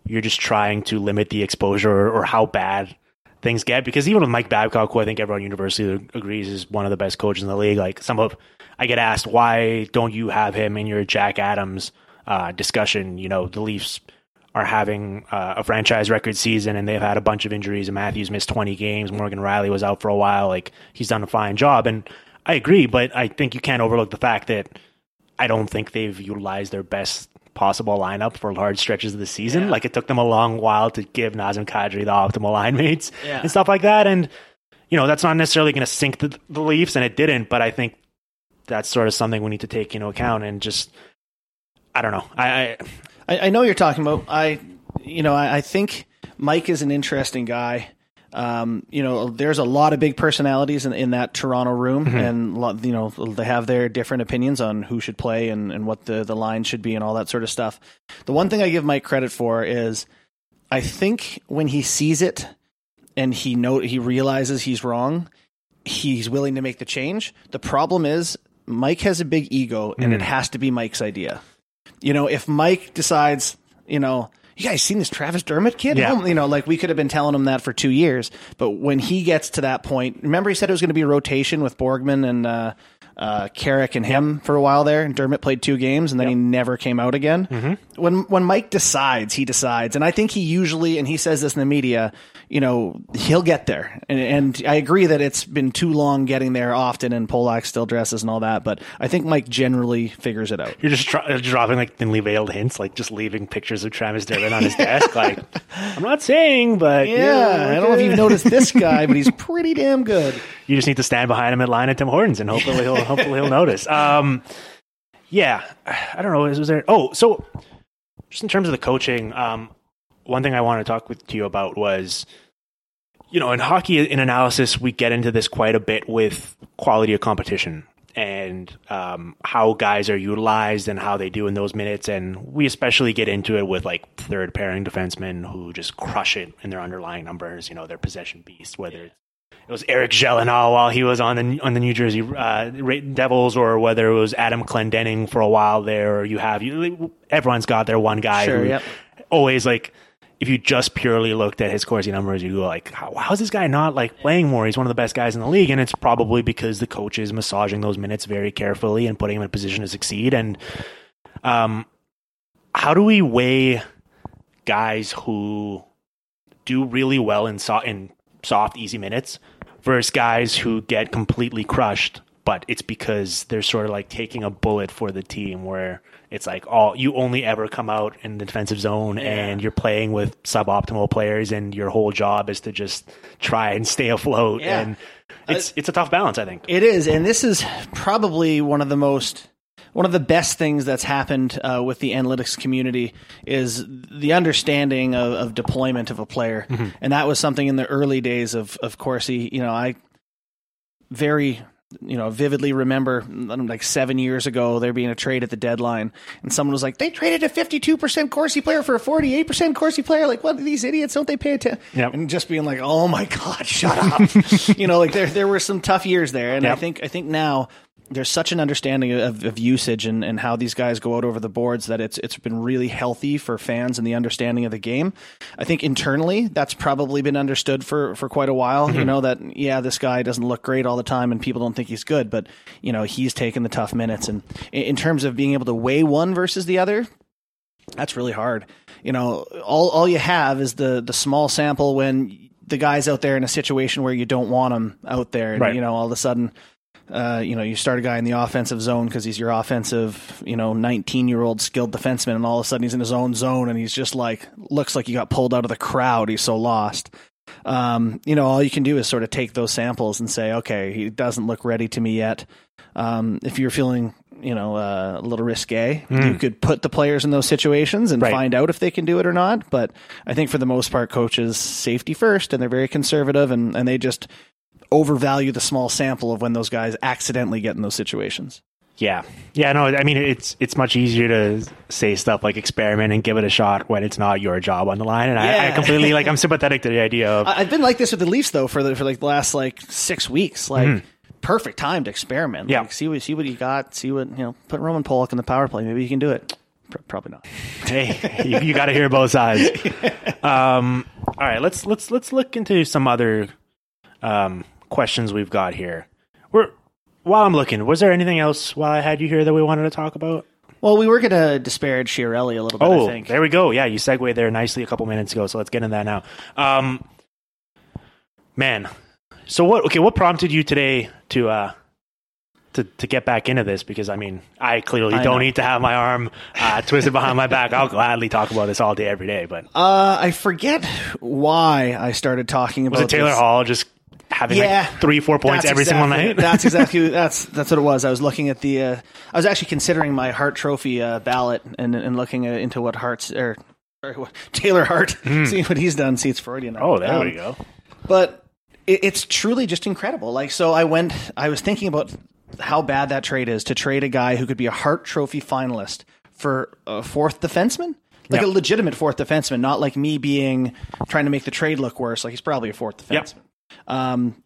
you're just trying to limit the exposure or, or how bad things get because even with Mike Babcock, who I think everyone universally agrees is one of the best coaches in the league, like some of I get asked why don't you have him in your Jack Adams uh, discussion? You know, the Leafs are having uh, a franchise record season and they've had a bunch of injuries and Matthews missed 20 games. Morgan Rielly was out for a while. Like he's done a fine job. And I agree, but I think you can't overlook the fact that I don't think they've utilized their best possible lineup for large stretches of the season. Like it took them a long while to give Nazem Kadri the optimal line mates Yeah. and stuff like that. And, you know, that's not necessarily going to sink the, the Leafs, and it didn't, but I think that's sort of something we need to take into account and just, I don't know. I, I I, I know you're talking about. I, you know, I, I think Mike is an interesting guy. Um, you know, there's a lot of big personalities in, in that Toronto room, and lo- you know they have their different opinions on who should play and, and what the the line should be and all that sort of stuff. The one thing I give Mike credit for is, I think when he sees it and he know he realizes he's wrong, he's willing to make the change. The problem is Mike has a big ego, and it has to be Mike's idea. You know, if Mike decides, you know, you guys seen this Travis Dermott kid? Yeah. You know, like we could have been telling him that for two years. But when he gets to that point, remember he said it was going to be a rotation with Borgman and uh, uh, Carrick and him for a while there. And Dermott played two games and then he never came out again. Mm-hmm. When when Mike decides, he decides, and I think he usually, and he says this in the media, you know, he'll get there. And, and I agree that it's been too long getting there often, and Polak still dresses and all that. But I think Mike generally figures it out. You're just dro- dropping like thinly veiled hints, like just leaving pictures of Travis Dermott on his desk. Like, I'm not saying, but Yeah, I don't know if you've noticed this guy, but he's pretty damn good. you just need to stand behind him at line at Tim Hortons, and hopefully he'll hopefully he'll notice. Um, yeah, I don't know. Was, was there? Oh, so just in terms of the coaching, um, one thing I want to talk with to you about was, you know, in hockey, in analysis, we get into this quite a bit with quality of competition and um, how guys are utilized and how they do in those minutes. And we especially get into it with like third pairing defensemen who just crush it in their underlying numbers. You know, their possession beast, whether it's it was Eric Gelinas while he was on the on the New Jersey uh, Devils, or whether it was Adam Clendenning for a while there. Or you have you, everyone's got their one guy Sure, who yep. always like. If you just purely looked at his Corsi numbers, you go like, how, "How's this guy not like playing more? He's one of the best guys in the league." And it's probably because the coach is massaging those minutes very carefully and putting him in a position to succeed. And um, how do we weigh guys who do really well in so- in soft, easy minutes versus guys who get completely crushed, but it's because they're sort of like taking a bullet for the team where it's like all you only ever come out in the defensive zone and you're playing with suboptimal players and your whole job is to just try and stay afloat Yeah. and it's it's a tough balance I think. It is, and this is probably one of the most one of the best things that's happened uh, with the analytics community is the understanding of, of deployment of a player, and that was something in the early days of of Corsi. You know, I very you know vividly remember like seven years ago there being a trade at the deadline and someone was like they traded a 52% Corsi player for a 48% Corsi player. Like what these idiots don't they pay attention Yep. and just being like oh my god shut up. You know like there there were some tough years there and I think I think now there's such an understanding of, of usage and, and how these guys go out over the boards that it's it's been really healthy for fans and the understanding of the game. I think internally that's probably been understood for, for quite a while. You mm-hmm. know that yeah, this guy doesn't look great all the time and people don't think he's good, but you know he's taking the tough minutes. And in, in terms of being able to weigh one versus the other, that's really hard. You know, all all you have is the the small sample when the guy's out there in a situation where you don't want him out there, and Right. you know all of a sudden. Uh, you know, you start a guy in the offensive zone because he's your offensive, you know, 19 year old skilled defenseman, and all of a sudden he's in his own zone and he's just like, looks like he got pulled out of the crowd. He's so lost. Um, you know, all you can do is sort of take those samples and say, okay, he doesn't look ready to me yet. Um, if you're feeling, you know, uh, a little risque, you could put the players in those situations and Right. find out if they can do it or not. But I think for the most part, coaches safety first, and they're very conservative, and, and they just overvalue the small sample of when those guys accidentally get in those situations. Yeah, yeah. No, I mean it's it's much easier to say stuff like experiment and give it a shot when it's not your job on the line. And I, I completely like I'm sympathetic to the idea of I've been like this with the Leafs though for the for like the last like six weeks. Like perfect time to experiment. Mm-hmm. Yeah. Like, see what see what you got. See what you know. Put Roman Polak in the power play. Maybe you can do it. Pr- probably not. hey, you, you got to hear both sides. Um, all right, let's let's let's look into some other um, questions we've got here. We're while I'm looking, was there anything else while I had you here that we wanted to talk about? Well, we were going to disparage Chiarelli a little bit. Oh, I think. there we go. Yeah, you segued there nicely a couple minutes ago. So let's get into that now. Um, man, so what? Okay, what prompted you today to uh, to to get back into this? Because I mean, I clearly I don't know. need to have my arm uh, twisted behind my back. I'll gladly talk about this all day, every day. But Uh, I forget why I started talking about was it Taylor this. Hall just having Yeah, like three, four points every single night? that's exactly that's that's what it was. I was looking at the. Uh, I was actually considering my Hart Trophy uh, ballot and and looking uh, into what Hart's or. sorry, what- Taylor Hart, seeing what he's done. See, it's Freudian. oh, there Um, we go. but it, it's truly just incredible. Like, so I went, I was thinking about how bad that trade is to trade a guy who could be a Hart Trophy finalist for a fourth defenseman, like Yep. a legitimate fourth defenseman, not like me being trying to make the trade look worse. Like he's probably a fourth Yep. Um,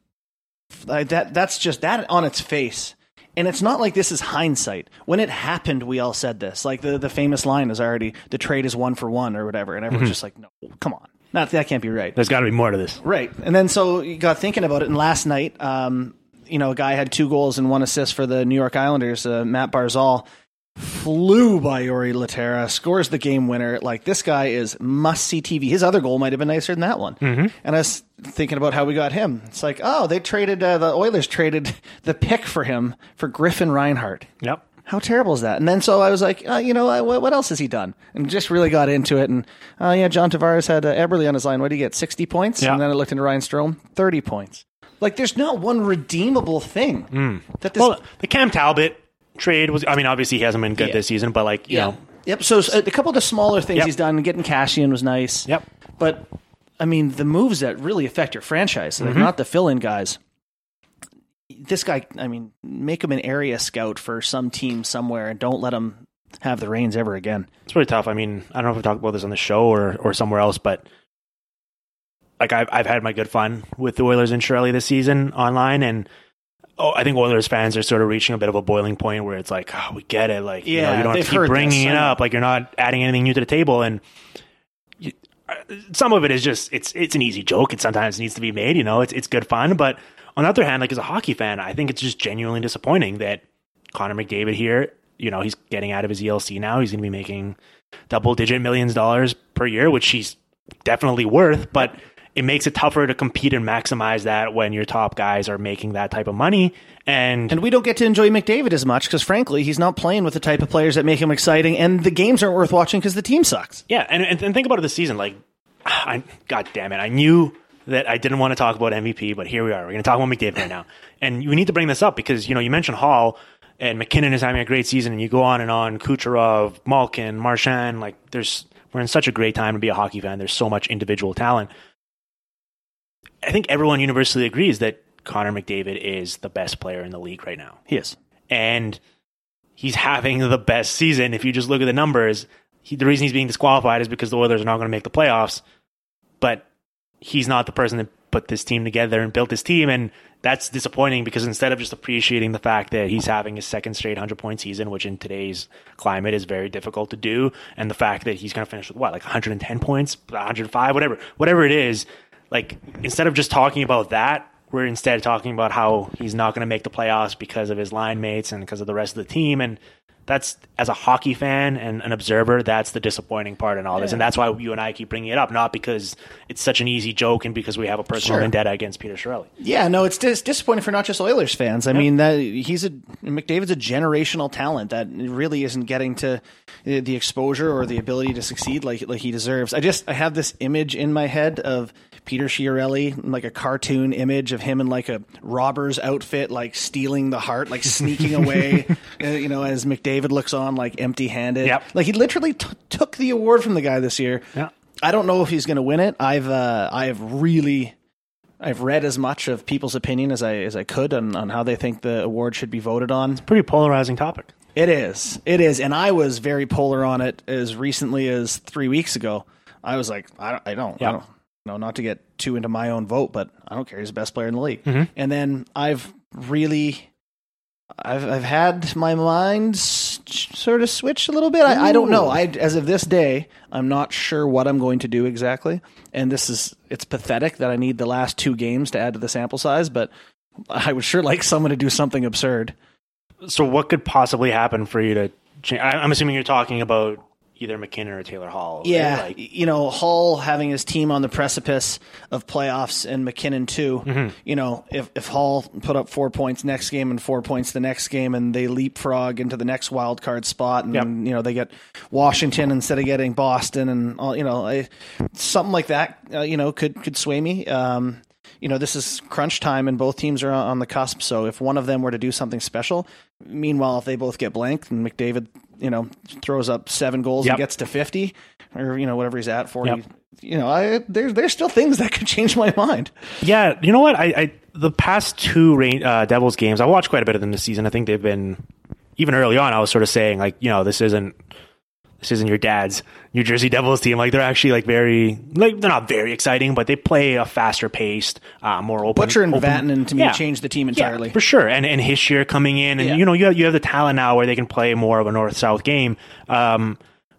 that that's just that on its face. And it's not like this is hindsight. When it happened, we all said this. Like the, the famous line is already the trade is one for one or whatever, and everyone's just like, no, come on, not that can't be right. There's got to be more to this. Right. And then so you got thinking about it, and last night, um, you know, a guy had two goals and one assist for the New York Islanders, uh, Mat Barzal. Flew by Jori Lehtera, scores the game winner. Like this guy is must see TV. His other goal might have been nicer than that one. Mm-hmm. And I was thinking about how we got him. It's like, oh, they traded uh, the Oilers traded the pick for him for Griffin Reinhart. Yep. How terrible is that? And then so I was like, uh, you know, uh, what, what else has he done? And just really got into it. And uh, yeah, John Tavares had uh, Eberle on his line. What did he get? Sixty points. Yeah. And then I looked into Ryan Strome, thirty points. Like, there's not one redeemable thing that this. Well, the Cam Talbot trade was. I mean, obviously he hasn't been good Yeah. this season, but like you know, Yep. So a couple of the smaller things Yep. he's done, getting Kassian was nice. Yep. But I mean, the moves that really affect your franchise, Mm-hmm. like not the fill-in guys. This guy, I mean, make him an area scout for some team somewhere, and don't let him have the reins ever again. it's really tough. I mean, I don't know if we talked about this on the show or or somewhere else, but like I've I've had my good fun with the Oilers and Shirley this season online, and oh, I think Oilers fans are sort of reaching a bit of a boiling point where it's like, oh, we get it, like you know, Yeah, you don't have to keep bringing this, it up, like you're not adding anything new to the table, and you, uh, some of it is just it's it's an easy joke. It sometimes needs to be made, you know, it's it's good fun, but on the other hand, like as a hockey fan, I think it's just genuinely disappointing that Connor McDavid here, you know, he's getting out of his ELC now. He's going to be making double digit millions dollars per year, which he's definitely worth, but it makes it tougher to compete and maximize that when your top guys are making that type of money. And, And we don't get to enjoy McDavid as much because, frankly, he's not playing with the type of players that make him exciting, and the games aren't worth watching because the team sucks. yeah, and, and, and think about it this season. Like, I, God damn it. I knew that I didn't want to talk about MVP, but here we are. We're going to talk about McDavid right now. And we need to bring this up because, you know, you mentioned Hall and MacKinnon is having a great season and you go on and on, Kucherov, Malkin, Marchand, like there's, we're in such a great time to be a hockey fan. There's so much individual talent. I think everyone universally agrees that Connor McDavid is the best player in the league right now. He is. And he's having the best season. If you just look at the numbers, he, the reason he's being disqualified is because the Oilers are not going to make the playoffs. But he's not the person that put this team together and built this team. And that's disappointing because instead of just appreciating the fact that he's having his second straight 100 point season, which in today's climate is very difficult to do, and the fact that he's going to finish with what, like 110 points, 105, whatever, whatever it is, like instead of just talking about that, we're instead talking about how he's not going to make the playoffs because of his line mates and because of the rest of the team. And that's as a hockey fan and an observer, that's the disappointing part in all this, and that's why you and I keep bringing it up, not because it's such an easy joke and because we have a personal Sure. vendetta against Peter Chiarelli. Yeah, no, it's dis- disappointing for not just Oilers fans. I mean, that he's a McDavid's a generational talent that really isn't getting to the exposure or the ability to succeed like like he deserves. I just I have this image in my head of Peter Chiarelli, like a cartoon image of him in like a robber's outfit, like stealing the heart, like sneaking away. uh, you know, as McDavid looks on like empty-handed. Yep. Like he literally t- took the award from the guy this year. Yeah. I don't know if he's going to win it. I've uh, I have really I've read as much of people's opinion as I as I could on, on how they think the award should be voted on. Pretty polarizing topic. It is. It is. And I was very polar on it as recently as three weeks ago. I was like, I don't, I don't, Yeah. I don't no, not to get too into my own vote, but I don't care. He's the best player in the league. Mm-hmm. And then I've really, I've, I've had my mind s- sort of switch a little bit. I, I don't know. I, as of this day, I'm not sure what I'm going to do exactly. And this is, it's pathetic that I need the last two games to add to the sample size, but I would sure like someone to do something absurd. So, what could possibly happen for you to change? I'm assuming you're talking about either MacKinnon or Taylor Hall. right? Yeah, Like, you know, Hall having his team on the precipice of playoffs and MacKinnon too. Mm-hmm. You know, if if Hull put up four points next game and four points the next game, and they leapfrog into the next wild card spot, and Yep. you know they get Washington instead of getting Boston, and all you know, I, something like that. Uh, you know, could could sway me. Um, you know, this is crunch time, and both teams are on on the cusp. So if one of them were to do something special, meanwhile, if they both get blanked and McDavid, you know, throws up seven goals Yep. and gets to fifty, or you know whatever he's at forty. Yep. You know, I there's there's still things that could change my mind. Yeah, you know what? I, I the past two Rain, uh, Devils games, I watched quite a bit of them this season. I think they've been even early on. I was sort of saying like, you know, this isn't this isn't your dad's New Jersey Devils team. Like they're actually like very like they're not very exciting, but they play a faster paced, uh, more open. Butcher and open- Vatanen to me Yeah. changed the team entirely. Yeah, for sure. And and his year coming in, and Yeah. you know you have, you have the talent now where they can play more of a north south game. Um,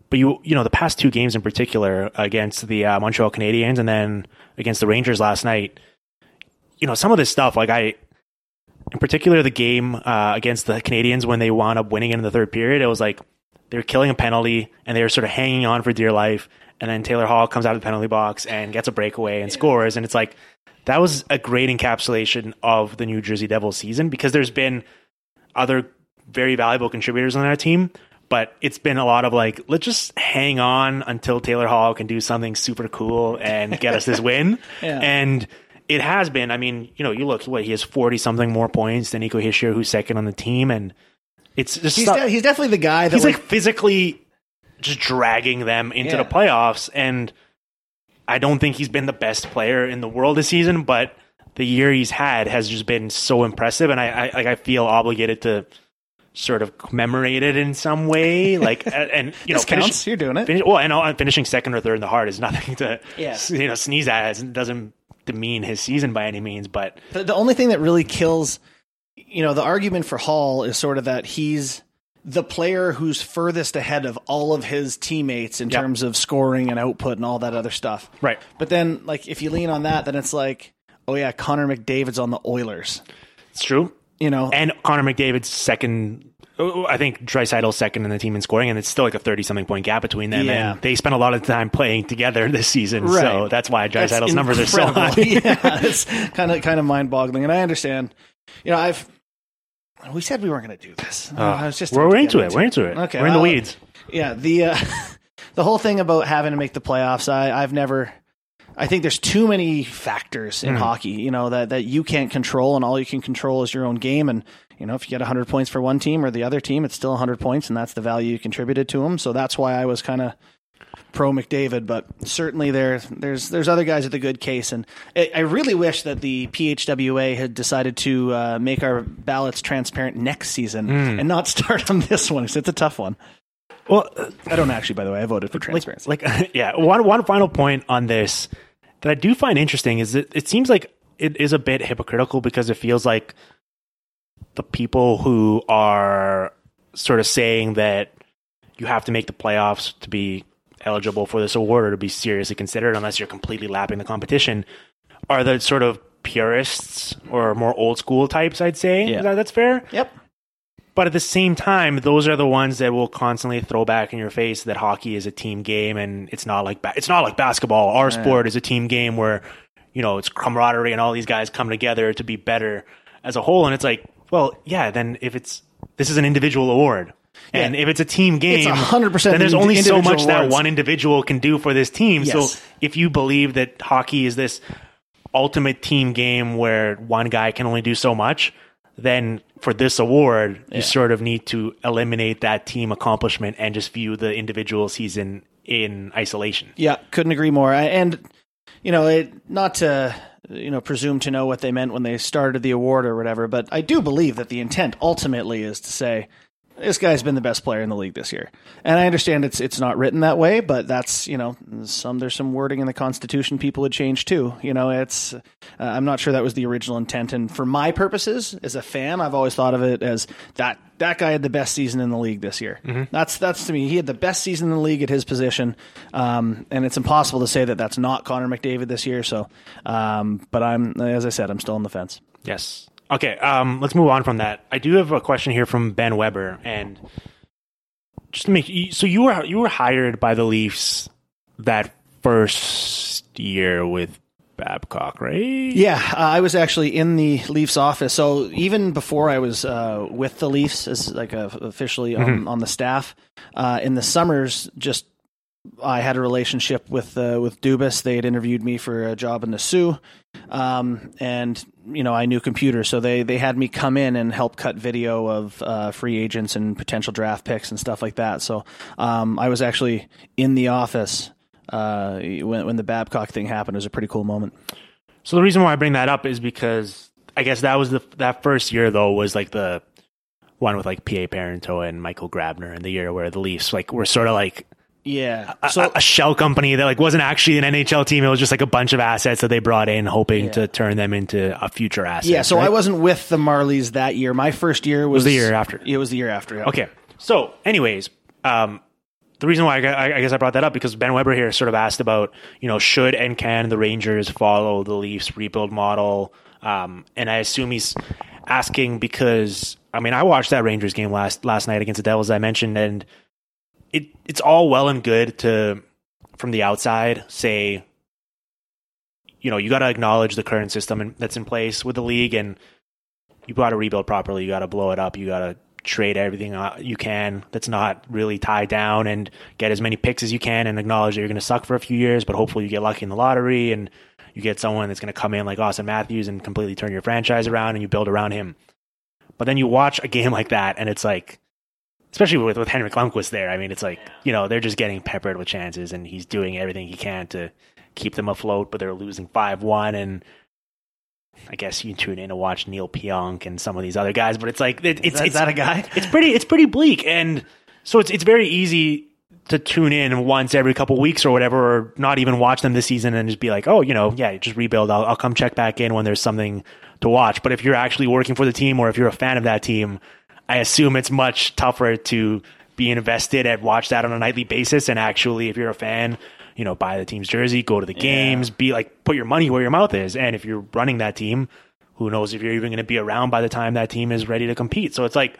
but you you know the past two games in particular against the uh, Montreal Canadiens and then against the Rangers last night, you know some of this stuff like I. In particular, the game uh, against the Canadiens when they wound up winning in the third period, it was like they were killing a penalty and they were sort of hanging on for dear life. And then Taylor Hall comes out of the penalty box and gets a breakaway and scores. And it's like that was a great encapsulation of the New Jersey Devils season because there's been other very valuable contributors on that team, but it's been a lot of like, let's just hang on until Taylor Hall can do something super cool and get us this win. Yeah. And it has been. I mean, you know, you look what he has forty something more points than Nico Hischier, who's second on the team, and it's just He's, not- de- he's definitely the guy that he's like, like physically just dragging them into Yeah. the playoffs and I don't think he's been the best player in the world this season but the year he's had has just been so impressive and I I, like, I feel obligated to sort of commemorate it in some way like and you know counts. finish, You're doing it. finish, well and uh, finishing second or third in the Hart is nothing to Yeah. you know sneeze at it doesn't demean his season by any means but The, the only thing that really kills, you know, the argument for Hall is sort of that he's the player who's furthest ahead of all of his teammates in Yep. terms of scoring and output and all that other stuff. Right. But then, like, if you lean on that, then it's like, oh yeah, Connor McDavid's on the Oilers. it's true You know, and Connor McDavid's second. I think Draisaitl's second in the team in scoring, and it's still like a thirty-something point gap between them. Yeah. And they spent a lot of time playing together this season, so that's why Draisaitl's numbers are so high. yeah, it's kind of kind of mind boggling, and I understand. You know, I've we said we weren't going to do this. I was just we're, into it. We're into it. Okay, we're in the weeds. Yeah, the uh, the whole thing about having to make the playoffs, I, I've never. I think there's too many factors in hockey, you know, that, that you can't control, and all you can control is your own game. And you know, if you get 100 points for one team or the other team, it's still 100 points, and that's the value you contributed to them. So that's why I was kind of pro McDavid. But certainly there, there's there's other guys with a good case, and I, I really wish that the PHWA had decided to uh, make our ballots transparent next season and not start on this one because it's a tough one. Well, I don't actually, by the way. I voted for like, transparency. like yeah. One one final point on this that I do find interesting is that it seems like it is a bit hypocritical because it feels like the people who are sort of saying that you have to make the playoffs to be eligible for this award or to be seriously considered unless you're completely lapping the competition are the sort of purists or more old school types i'd say Yeah. That- that's fair Yep. but at the same time, those are the ones that will constantly throw back in your face that hockey is a team game and it's not like ba- it's not like basketball. Our sport is a team game where you know it's camaraderie and all these guys come together to be better as a whole. And it's like, well, yeah, then if it's this is an individual award. And Yeah. if it's a team game, it's 100% then there's only so much that one individual can do for this team. Yes. So if you believe that hockey is this ultimate team game where one guy can only do so much, then for this award, you sort of need to eliminate that team accomplishment and just view the individual season in isolation. Yeah, couldn't agree more. And you know, it, not to you know presume to know what they meant when they started the award or whatever, but I do believe that the intent ultimately is to say this guy's been the best player in the league this year. And I understand it's it's not written that way, but that's you know some there's some wording in the Constitution people would change too. You know, it's uh, I'm not sure that was the original intent. And for my purposes as a fan, I've always thought of it as that that guy had the best season in the league this year. That's that's to me he had the best season in the league at his position, um, and it's impossible to say that that's not Connor McDavid this year. So, um, but I'm as I said, I'm still on the fence. Yes. Okay, um, let's move on from that. I do have a question here from Ben Weber, and just to make so you were you were hired by the Leafs that first year with Babcock, right? Yeah, uh, I was actually in the Leafs office. So even before I was uh, with the Leafs as like a, officially on, on the staff, uh, in the summers, just I had a relationship with uh, with Dubas. They had interviewed me for a job in the Soo, um, and you know I knew computers, so they they had me come in and help cut video of uh, free agents and potential draft picks and stuff like that. So um, I was actually in the office uh, when when the Babcock thing happened. It was a pretty cool moment. So the reason why I bring that up is because I guess that was the that first year though was like the one with like PA Parenteau and Michael Grabner and the year where the Leafs like were sort of like Yeah. a, So a shell company that like wasn't actually an NHL team. It was just like a bunch of assets that they brought in, hoping to turn them into a future asset. yeah, so right? I wasn't with the Marlies that year. My first year was, the year after. It was the year after. Yeah. Okay. So, anyways, um, the reason why I, I I guess I brought that up because Ben Weber here sort of asked about, you know, should and can the Rangers follow the Leafs rebuild model? Um, and I assume he's asking because I mean I watched that Rangers game last last night against the Devils I mentioned, and it it's all well and good to from the outside say, you know, you got to acknowledge the current system that's in place with the league and you got to rebuild properly. You got to blow it up. You got to trade everything uh, you can that's not really tied down and get as many picks as you can and acknowledge that you're going to suck for a few years, but hopefully you get lucky in the lottery and you get someone that's going to come in like Auston Matthews and completely turn your franchise around and you build around him. But then you watch a game like that and it's like, especially with, with Henrik Lundqvist there, I mean, it's like, you know, they're just getting peppered with chances and he's doing everything he can to keep them afloat, but they're losing 5 1 and I guess you tune in to watch Neal Pionk and some of these other guys, but it's like it, it's that- it's is that a guy? It's pretty it's pretty bleak, and so it's it's very easy to tune in once every couple weeks or whatever, or not even watch them this season and just be like, oh, you know, yeah, just rebuild. I'll, I'll come check back in when there's something to watch. But if you're actually working for the team or if you're a fan of that team, I assume it's much tougher to be invested and watch that on a nightly basis. And actually, if you're a fan, you know, buy the team's jersey, go to the games, be like, put your money where your mouth is. And if you're running that team, who knows if you're even going to be around by the time that team is ready to compete. So it's like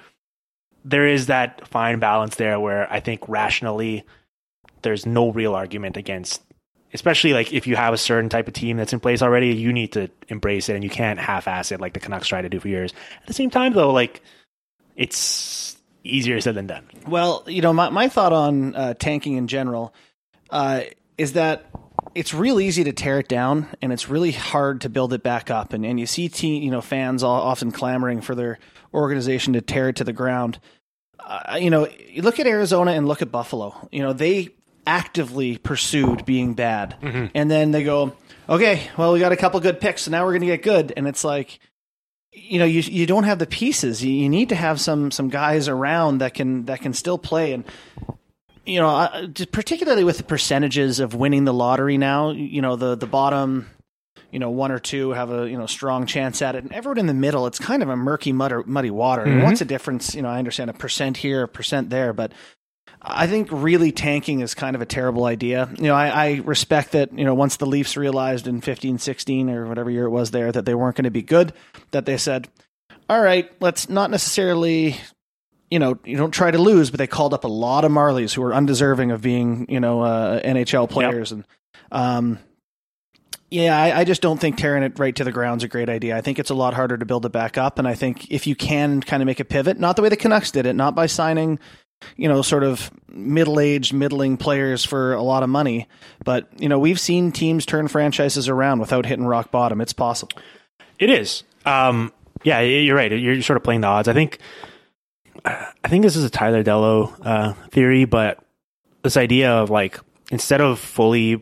there is that fine balance there where I think rationally there's no real argument against especially like if you have a certain type of team that's in place already, you need to embrace it and you can't half ass it like the Canucks try to do for years. At the same time though, like it's easier said than done. Well, you know, my, my thought on uh, tanking in general uh, is that it's real easy to tear it down and it's really hard to build it back up. And, and you see team, you know, fans all, often clamoring for their organization to tear it to the ground. Uh, you know, you look at Arizona and look at Buffalo. You know, they actively pursued being bad. And then they go, okay, well, we got a couple good picks, so now we're going to get good. And it's like, you know, you you don't have the pieces. You, you need to have some some guys around that can that can still play. And you know, particularly with the percentages of winning the lottery now, you know, the the bottom, you know, one or two have a you know strong chance at it, and everyone in the middle, it's kind of a murky, muddy, muddy water. And mm-hmm. what's the difference? You know, I understand a percent here, a percent there, but I think really tanking is kind of a terrible idea. You know, I, I respect that, you know, once the Leafs realized in 15, 16 or whatever year it was there that they weren't going to be good, that they said, all right, let's not necessarily, you know, you don't try to lose, but they called up a lot of Marlies who were undeserving of being, you know, uh, NHL players. And, um, yeah, I, I just don't think tearing it right to the ground is a great idea. I think it's a lot harder to build it back up. And I think if you can kind of make a pivot, not the way the Canucks did it, not by signing, you know, sort of middle aged, middling players for a lot of money. But, you know, we've seen teams turn franchises around without hitting rock bottom. It's possible. It is. Um, yeah, you're right. You're sort of playing the odds. I think. I think this is a Tyler Dellow uh, theory, but this idea of like instead of fully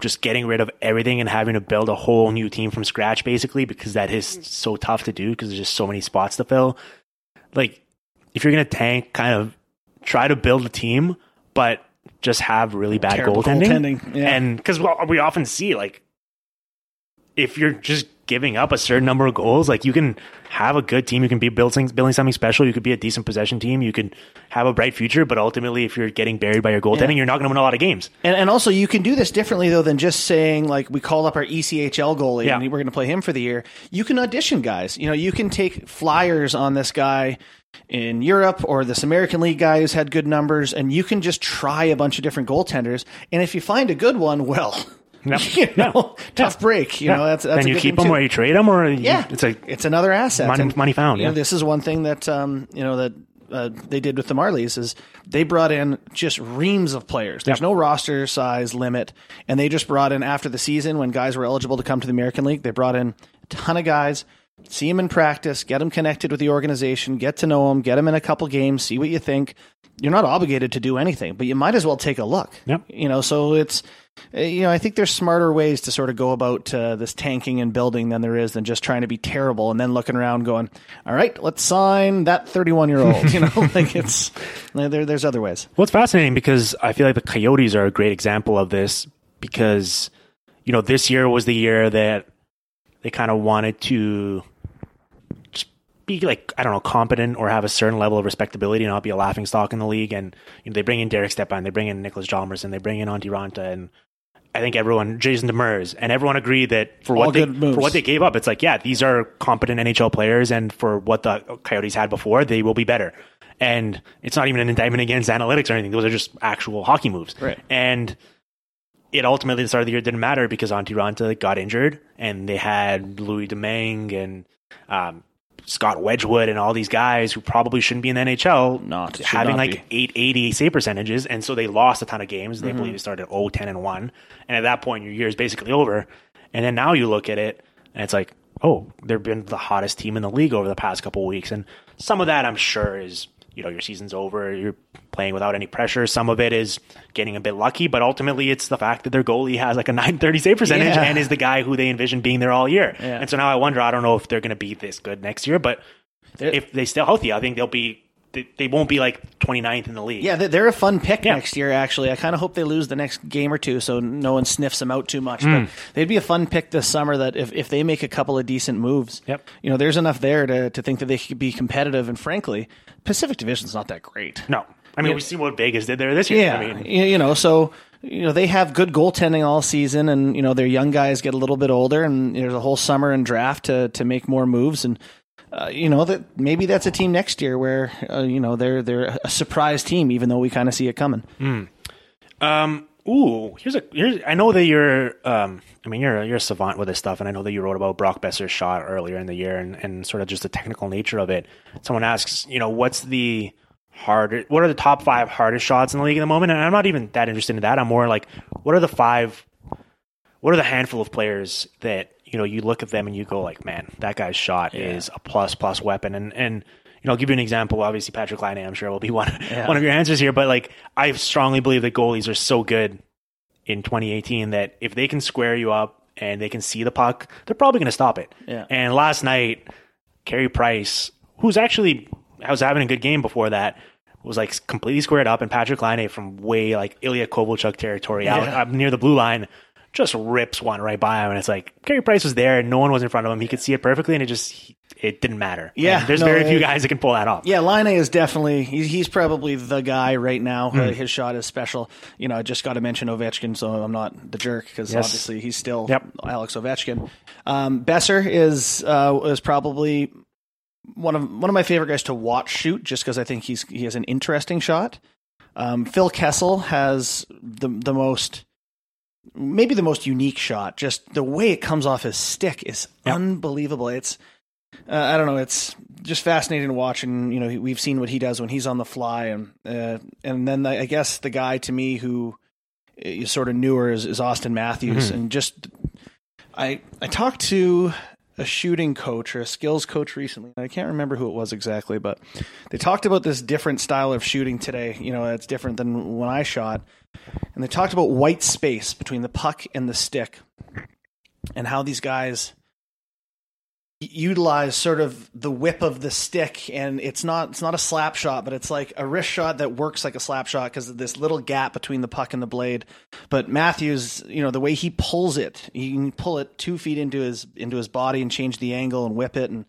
just getting rid of everything and having to build a whole new team from scratch, basically, because that is so tough to do because there's just so many spots to fill. Like, if you're gonna tank, kind of try to build a team, but just have really bad Terrible goaltending. goaltending, yeah. And because we often see like if you're just giving up a certain number of goals, like you can have a good team, you can be building building something special, you could be a decent possession team, you could have a bright future, but ultimately if you're getting buried by your goaltending, Yeah. you're not going to win a lot of games. And, and also, you can do this differently though than just saying like we call up our ECHL goalie Yeah. and we're going to play him for the year. You can audition guys. You know, you can take flyers on this guy in Europe or this American League guy who's had good numbers, and you can just try a bunch of different goaltenders. And if you find a good one, well, Yep. you know, tough break. You know, that's that's and a you keep them too. or you trade them or you- Yeah, it's like it's another asset. money- And, money found, You know, yeah. this is one thing that um, you know that uh, they did with the Marlies is they brought in just reams of players. There's Yep. no roster size limit, and they just brought in after the season when guys were eligible to come to the American League. They brought in a ton of guys. See them in practice, get them connected with the organization, get to know them, get them in a couple games, see what you think. You're not obligated to do anything, but you might as well take a look. Yep. You know, so it's you know, I think there's smarter ways to sort of go about uh, this tanking and building than there is than just trying to be terrible and then looking around going, all right, let's sign that 31 year old. You know, like it's there. There's other ways. Well, it's fascinating because I feel like the Coyotes are a great example of this because, you know, this year was the year that they kind of wanted to be like, I don't know, competent or have a certain level of respectability and not be a laughing stock in the league. And, you know, they bring in Derek Stepan, they bring in Niklas Hjalmarsson, and they bring in Antti Raanta and I think everyone, Jason Demers, and everyone agreed that for All what they, moves. for what they gave up, it's like, yeah, these are competent NHL players, and for what the Coyotes had before, they will be better. And it's not even an indictment against analytics or anything; those are just actual hockey moves. Right. And it ultimately, the start of the year, didn't matter because Antti Raanta got injured, and they had Louis Domingue and um, Scott Wedgewood and all these guys who probably shouldn't be in the NHL, Not- having not like 880 save percentages, and so they lost a ton of games. Mm-hmm. They believe they started 0 10 and 1. And at that point, your year is basically over. And then now you look at it, and it's like, oh, they've been the hottest team in the league over the past couple of weeks. And some of that, I'm sure, is you know your season's over, you're playing without any pressure. Some of it is getting a bit lucky, but ultimately it's the fact that their goalie has like a 930 save percentage Yeah. and is the guy who they envision being there all year. Yeah. And so now I wonder, I don't know if they're going to be this good next year, but if they stay healthy, I think they'll be. They, they won't be like 29th in the league. Yeah, they- they're a fun pick Yeah. next year. Actually, I kind of hope they lose the next game or two, so no one sniffs them out too much. Hmm. But they'd be a fun pick this summer. That if, if they make a couple of decent moves, Yep. you know, there's enough there to to think that they could be competitive. And frankly, Pacific Division's not that great. No, I mean Yeah. we see what Vegas did there this year. Yeah, I mean, you you know, so you know they have good goaltending all season, and you know their young guys get a little bit older, and there's a whole summer and draft to to make more moves, and uh, you know that maybe that's a team next year where uh, you know they're they're a surprise team, even though we kind of see it coming. Um. Ooh, here's a here's. I know that you're. Um. I mean, you're you're a savant with this stuff, and I know that you wrote about Brock Boeser's shot earlier in the year, and and sort of just the technical nature of it. Someone asks, you know, what's the harder? What are the top five hardest shots in the league at the moment? And I'm not even that interested in that. I'm more like, what are the five? What are the handful of players that you know you look at them and you go like, man, that guy's shot is a plus plus weapon, and and. You know, I'll give you an example. Obviously, Patrik Laine, I'm sure, will be one one of your answers here. But like, I strongly believe that goalies are so good in 2018 that if they can square you up and they can see the puck, they're probably going to stop it. Yeah. And last night, Carey Price, who's actually I was having a good game before that, was like completely squared up, and Patrik Laine from way like Ilya Kovalchuk territory out Yeah. near the blue line just rips one right by him, and it's like Carey Price was there, and no one was in front of him. He could see it perfectly, and it just it didn't matter. Yeah, And there's no, very few guys that can pull that off. Yeah, Laine is definitely he's, he's probably the guy right now. Uh, his shot is special. You know, I just got to mention Ovechkin, so I'm not the jerk because Yes. obviously he's still Yep. Alex Ovechkin. Um, Boeser is uh, is probably one of one of my favorite guys to watch shoot, just because I think he's he has an interesting shot. Um, Phil Kessel has the the most maybe the most unique shot. Just the way it comes off his stick is Yep. unbelievable. It's uh, I don't know. It's just fascinating to watch, and you know we've seen what he does when he's on the fly, and uh, and then I guess the guy to me who is sort of newer is, is Auston Matthews, and just I I talked to a shooting coach or a skills coach recently. I can't remember who it was exactly, but they talked about this different style of shooting today. You know, it's different than when I shot, and they talked about white space between the puck and the stick, and how these guys utilize sort of the whip of the stick. And it's not it's not a slap shot but it's like a wrist shot that works like a slap shot because of this little gap between the puck and the blade. But matthews you know the way he pulls it he can pull it two feet into his into his body and change the angle and whip it and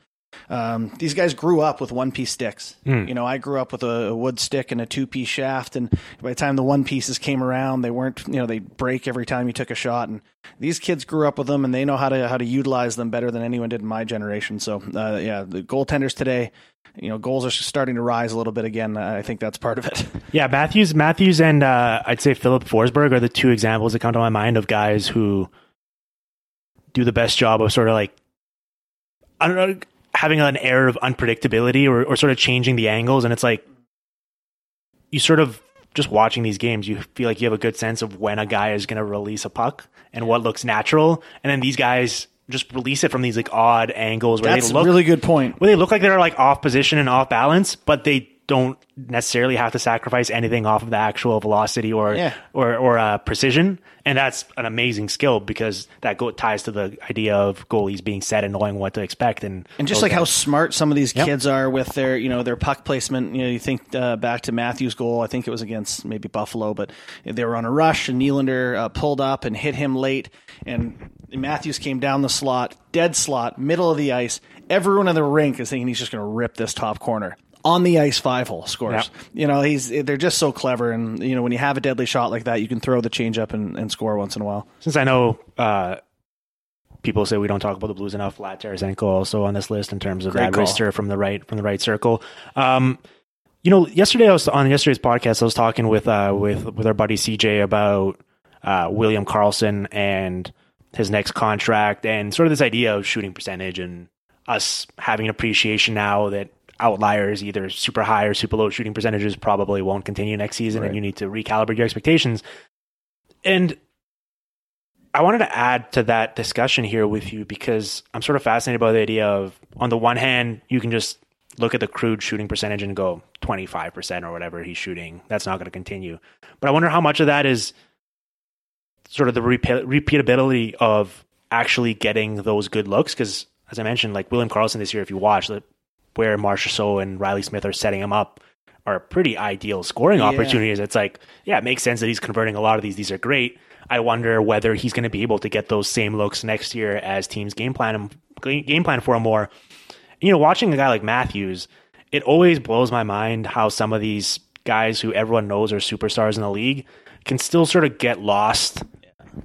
um, these guys grew up with one piece sticks. You know, I grew up with a, a wood stick and a two piece shaft, and by the time the one pieces came around, they weren't you know they break every time you took a shot. And these kids grew up with them, and they know how to how to utilize them better than anyone did in my generation. So uh, yeah, the goaltenders today, you know, goals are starting to rise a little bit again. I think that's part of it. Yeah, Matthews, Matthews, and uh, I'd say Filip Forsberg are the two examples that come to my mind of guys who do the best job of sort of like I don't know, having an air of unpredictability or, or sort of changing the angles, and it's like you sort of just watching these games, you feel like you have a good sense of when a guy is going to release a puck and what looks natural, and then these guys just release it from these like odd angles where That's they a really good point. well, they look like they're like off position and off balance, but they don't necessarily have to sacrifice anything off of the actual velocity or Yeah. or or uh, precision, and that's an amazing skill because that go- ties to the idea of goalies being set and knowing what to expect. And And just like how smart some of these Yep. kids are with their, you know, their puck placement. You know, you think uh, back to Matthews' goal. I think it was against maybe Buffalo, but they were on a rush, and Nylander uh, pulled up and hit him late, and Matthews came down the slot, dead slot, middle of the ice. Everyone in the rink is thinking he's just going to rip this top corner. On the ice, five hole scores. Yep. You know, he's they're just so clever, and you know when you have a deadly shot like that, you can throw the change up and, and score once in a while. since I know uh, people say we don't talk about the Blues enough, Vlad Tarasenko also on this list in terms of Great that call. wrister from the right from the right circle. Um, you know, yesterday I was on yesterday's podcast. I was talking with uh, with with our buddy CJ about uh, William Karlsson and his next contract, and sort of this idea of shooting percentage and us having an appreciation now that outliers, either super high or super low shooting percentages, probably won't continue next season, and you need to recalibrate your expectations. And I wanted to add to that discussion here with you because I'm sort of fascinated by the idea of, on the one hand, you can just look at the crude shooting percentage and go 25% or whatever he's shooting. That's not going to continue. But I wonder how much of that is sort of the repeat- repeatability of actually getting those good looks. Because, as I mentioned, like William Karlsson this year, if you watch the, where Marchessault and Reilly Smith are setting him up, are pretty ideal scoring Yeah. opportunities. It's like, yeah, it makes sense that he's converting a lot of these. These are great. I wonder whether he's going to be able to get those same looks next year as teams game plan him, game plan for him more. You know, watching a guy like Matthews, it always blows my mind how some of these guys who everyone knows are superstars in the league can still sort of get lost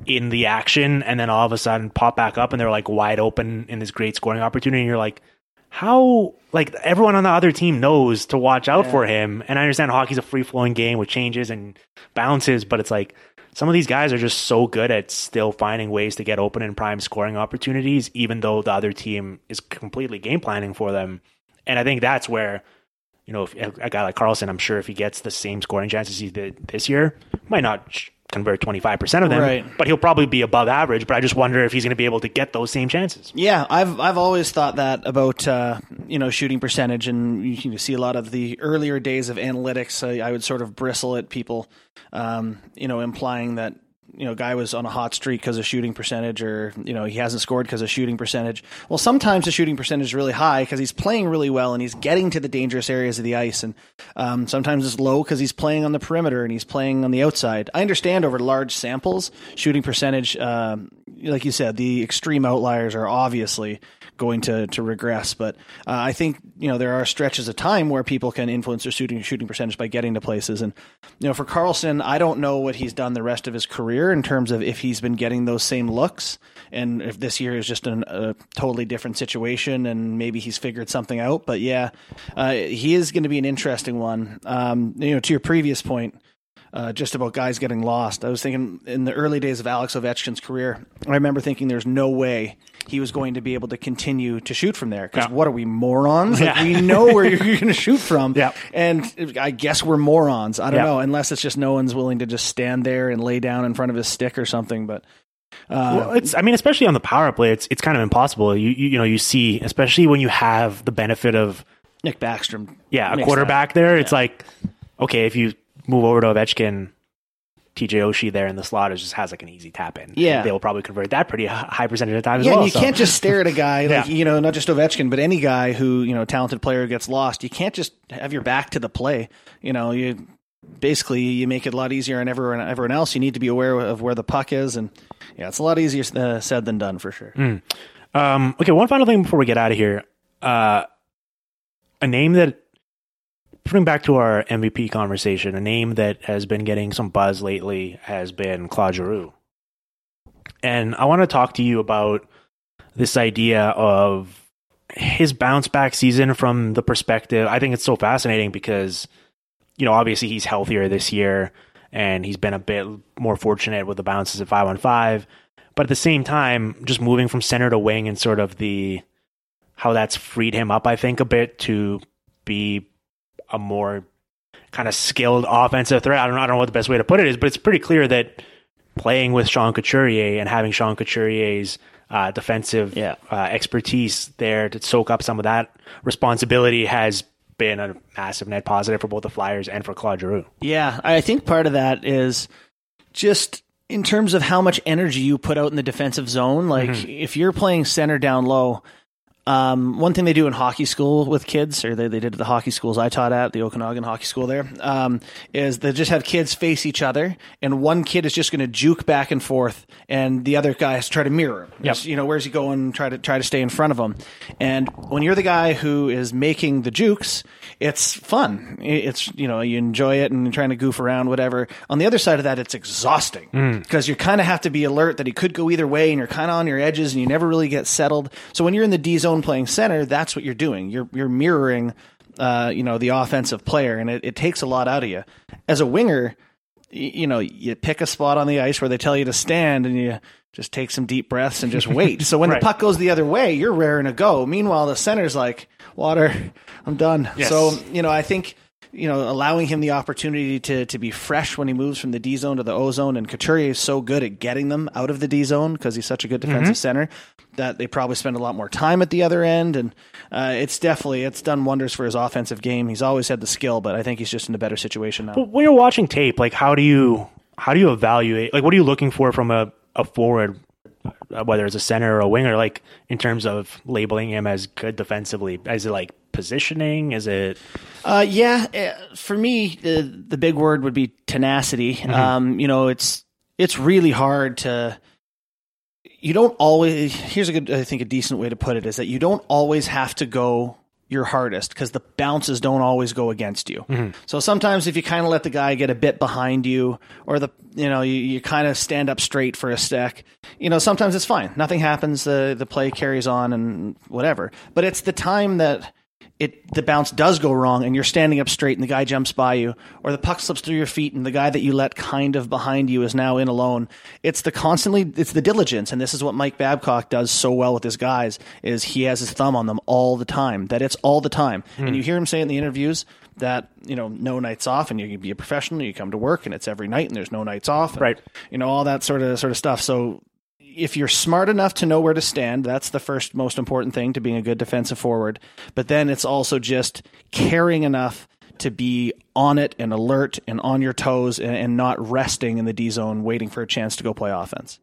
in the action and then all of a sudden pop back up and they're like wide open in this great scoring opportunity and you're like how like everyone on the other team knows to watch out for him. And i understand hockey's a free flowing game with changes and bounces but it's like some of these guys are just so good at still finding ways to get open and prime scoring opportunities even though the other team is completely game planning for them. And i think that's where you know if a guy like karlsson i'm sure if he gets the same scoring chances he did this year might not convert 25% of them Right. but he'll probably be above average but i just wonder if he's going to be able to get those same chances Yeah, I've I've always thought that about uh, you know shooting percentage, and you can see a lot of the earlier days of analytics. I, I would sort of bristle at people, um, you know, implying that you know, guy was on a hot streak because of shooting percentage, or you know, he hasn't scored because of shooting percentage. Well, sometimes the shooting percentage is really high because he's playing really well and he's getting to the dangerous areas of the ice, and um, sometimes it's low because he's playing on the perimeter and he's playing on the outside. I understand over large samples, shooting percentage, um, like you said, the extreme outliers are obviously going to to regress. But uh, I think you know there are stretches of time where people can influence their shooting shooting percentage by getting to places. And you know, for karlsson I don't know what he's done the rest of his career in terms of if he's been getting those same looks, and if this year is just an, a totally different situation, and maybe he's figured something out. But yeah, uh, he is going to be an interesting one. Um, you know, to your previous point uh, just about guys getting lost. I was thinking in the early days of Alex Ovechkin's career, I remember thinking there's no way he was going to be able to continue to shoot from there. Because Yeah. what are we morons? Like, Yeah. we know where you're, you're going to shoot from. Yeah. And I guess we're morons. I don't Yeah. know, unless it's just no one's willing to just stand there and lay down in front of his stick or something. But uh, Well, it's I mean, especially on the power play, it's it's kind of impossible. You you, you know you see, especially when you have the benefit of Nick Backstrom, yeah a quarterback there. It's like okay, if you move over to Ovechkin, TJ Oshie there in the slot is just has like an easy tap in. Yeah. they will probably convert that pretty high percentage of the time as Yeah, well. and you so. can't just stare at a guy like Yeah. you know, not just Ovechkin, but any guy who you know, talented player gets lost. You can't just have your back to the play. You know, you basically you make it a lot easier on everyone everyone else. You need to be aware of where the puck is, and yeah, it's a lot easier uh, said than done for sure. Um, okay, one final thing before we get out of here. Uh, a name that, putting back to our MVP conversation, a name that has been getting some buzz lately has been Claude Giroux. And I want to talk to you about this idea of his bounce back season from the perspective. I think it's so fascinating because, you know, obviously he's healthier this year and he's been a bit more fortunate with the bounces at five on five but at the same time, just moving from center to wing and sort of the how that's freed him up, I think, a bit to be a more kind of skilled offensive threat. I don't know, I don't know what the best way to put it is, but it's pretty clear that playing with Sean Couturier and having Sean Couturier's uh, defensive Yeah. uh, expertise there to soak up some of that responsibility has been a massive net positive for both the Flyers and for Claude Giroux. Yeah, I think part of that is just in terms of how much energy you put out in the defensive zone. Like if you're playing center down low, um, one thing they do in hockey school with kids, or they, they did at the hockey schools I taught at, the Okanagan Hockey School there, um, is they just have kids face each other, and one kid is just going to juke back and forth, and the other guy has to try to mirror him. Yep. Just, You know, where's he going? Try to try to stay in front of him. And when you're the guy who is making the jukes, it's fun. It's you know you enjoy it and you're trying to goof around, whatever. On the other side of that, it's exhausting because you kind of have to be alert that he could go either way, and you're kind of on your edges, and you never really get settled. So when you're in the D zone playing center, that's what you're doing. You're you're mirroring, uh, you know, the offensive player, and it, it takes a lot out of you. As a winger, you know, you pick a spot on the ice where they tell you to stand, and you just take some deep breaths and just wait. so when Right. the puck goes the other way, you're raring to go. Meanwhile, the center's like, water, I'm done. Yes. So, you know, I think, you know, allowing him the opportunity to, to be fresh when he moves from the D zone to the O zone, and Couturier is so good at getting them out of the D zone because he's such a good defensive center that they probably spend a lot more time at the other end. And uh, it's definitely, it's done wonders for his offensive game. He's always had the skill, but I think he's just in a better situation now. But when you're watching tape, like how do you how do you evaluate? Like what are you looking for from a, a forward, uh, whether it's a center or a winger? Like in terms of labeling him as good defensively, is it like positioning? Is it Uh, yeah, uh, for me, the the big word would be tenacity. Um, you know, it's it's really hard to. You don't always. Here's a good, I think, a decent way to put it is that you don't always have to go your hardest because the bounces don't always go against you. So sometimes if you kind of let the guy get a bit behind you, or the you know you, you kind of stand up straight for a sec, you know sometimes it's fine. Nothing happens. The the play carries on and whatever. But it's the time that it the bounce does go wrong and you're standing up straight and the guy jumps by you or the puck slips through your feet and the guy that you let kind of behind you is now in alone. It's the constantly it's the diligence. And this is what Mike Babcock does so well with his guys is he has his thumb on them all the time that it's all the time. Hmm. And you hear him say in the interviews that you know no nights off and you can be a professional you come to work and it's every night and there's no nights off and, Right. you know all that sort of sort of stuff. So if you're smart enough to know where to stand, that's the first most important thing to being a good defensive forward. But then it's also just caring enough to be on it and alert and on your toes and, and not resting in the D zone, waiting for a chance to go play offense.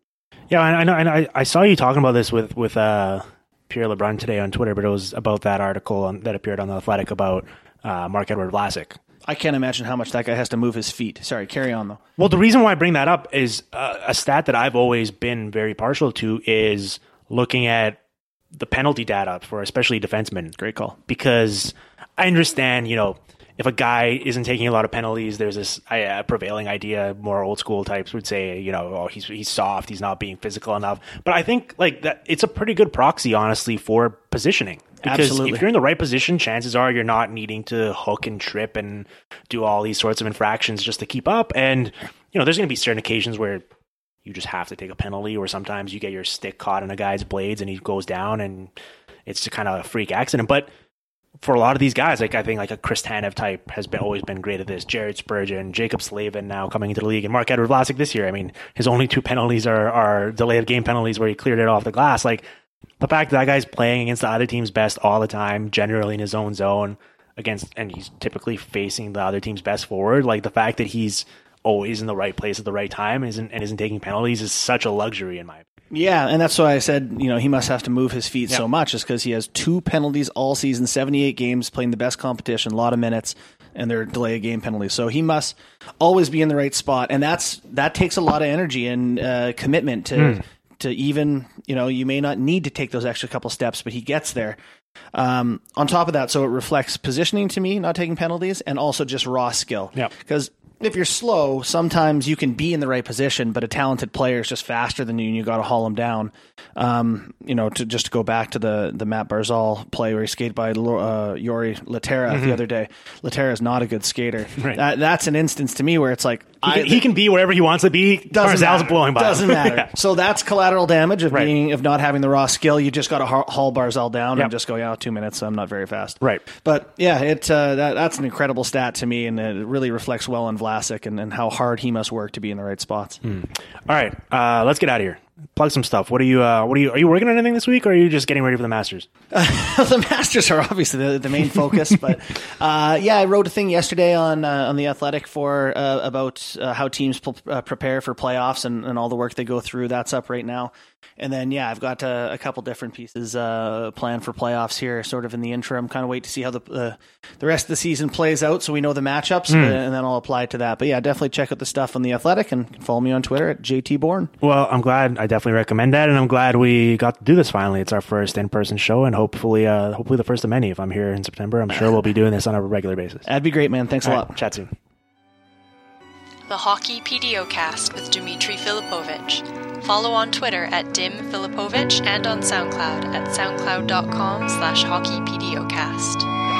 Yeah, I know, and I, I saw you talking about this with with uh, Pierre LeBrun today on Twitter, but it was about that article on, that appeared on the Athletic about uh, Marc-Edouard Vlasic. I can't imagine how much that guy has to move his feet. Sorry, carry on though. Well, the reason why I bring that up is uh, a stat that I've always been very partial to is looking at the penalty data for especially defensemen. Great call. Because I understand, you know, if a guy isn't taking a lot of penalties, there's this uh, prevailing idea. More old school types would say, you know, oh, he's he's soft, he's not being physical enough. But I think like that, it's a pretty good proxy, honestly, for positioning. Because Absolutely. if you're in the right position, chances are you're not needing to hook and trip and do all these sorts of infractions just to keep up. And you know, there's going to be certain occasions where you just have to take a penalty, or sometimes you get your stick caught in a guy's blades and he goes down, and it's just kind of a freak accident. But for a lot of these guys, like I think like a Chris Tanev type has been always been great at this. Jared Spurgeon, Jaccob Slavin now coming into the league, and Marc-Edouard Vlasic this year. I mean, his only two penalties are are delayed game penalties where he cleared it off the glass. Like the fact that, that guy's playing against the other team's best all the time, generally in his own zone against, and he's typically facing the other team's best forward. Like the fact that he's always in the right place at the right time and isn't and isn't taking penalties is such a luxury in my opinion. Yeah, and that's why I said, you know, he must have to move his feet so much, is because he has two penalties all season, 78 games, playing the best competition, a lot of minutes, and they're delay of game penalties. So he must always be in the right spot, and that's that takes a lot of energy and uh, commitment to to even, you know, you may not need to take those extra couple steps, but he gets there. Um, on top of that, so it reflects positioning to me, not taking penalties, and also just raw skill. Yeah. Because if you're slow, sometimes you can be in the right position, but a talented player is just faster than you, and you got to haul him down. Um, you know, to just to go back to the the Mat Barzal play where he skated by uh, Jori Lehtera the other day. Lehtera is not a good skater. Mm-hmm. Right. That, that's an instance to me where it's like He I, can, he can be wherever he wants to be. Barzal's matter. blowing by. Doesn't matter. Yeah. So that's collateral damage of Right. being of not having the raw skill. You just got to haul Barzal down Yep. and just go, yeah, two minutes. I'm not very fast. Right. But yeah, it uh, that, that's an incredible stat to me, and it really reflects well on Vlasic and, and how hard he must work to be in the right spots. All right, uh, let's get out of here. Plug some stuff. What are you? Uh, what are you? Are you working on anything this week, or are you just getting ready for the Masters? the Masters are obviously the, the main focus, but uh, yeah, I wrote a thing yesterday on uh, on the Athletic for uh, about uh, how teams uh, prepare for playoffs and, and all the work they go through. That's up right now, and then yeah, I've got uh, a couple different pieces uh, planned for playoffs here, sort of in the interim. Kind of wait to see how the uh, the rest of the season plays out, so we know the matchups, uh, and then I'll apply to that. But yeah, definitely check out the stuff on the Athletic and follow me on Twitter at JT Bourne. Well, I'm glad. I definitely recommend that, and I'm glad we got to do this finally. It's our first in-person show, and hopefully, uh, hopefully the first of many. If I'm here in September, I'm sure we'll be doing this on a regular basis. That'd be great, man. Thanks a lot. right, chat soon. The Hockey PDOcast with Dimitri Filipovic. Follow on Twitter at Dim Filipovic and on SoundCloud at soundcloud.com slash hockeypdocast.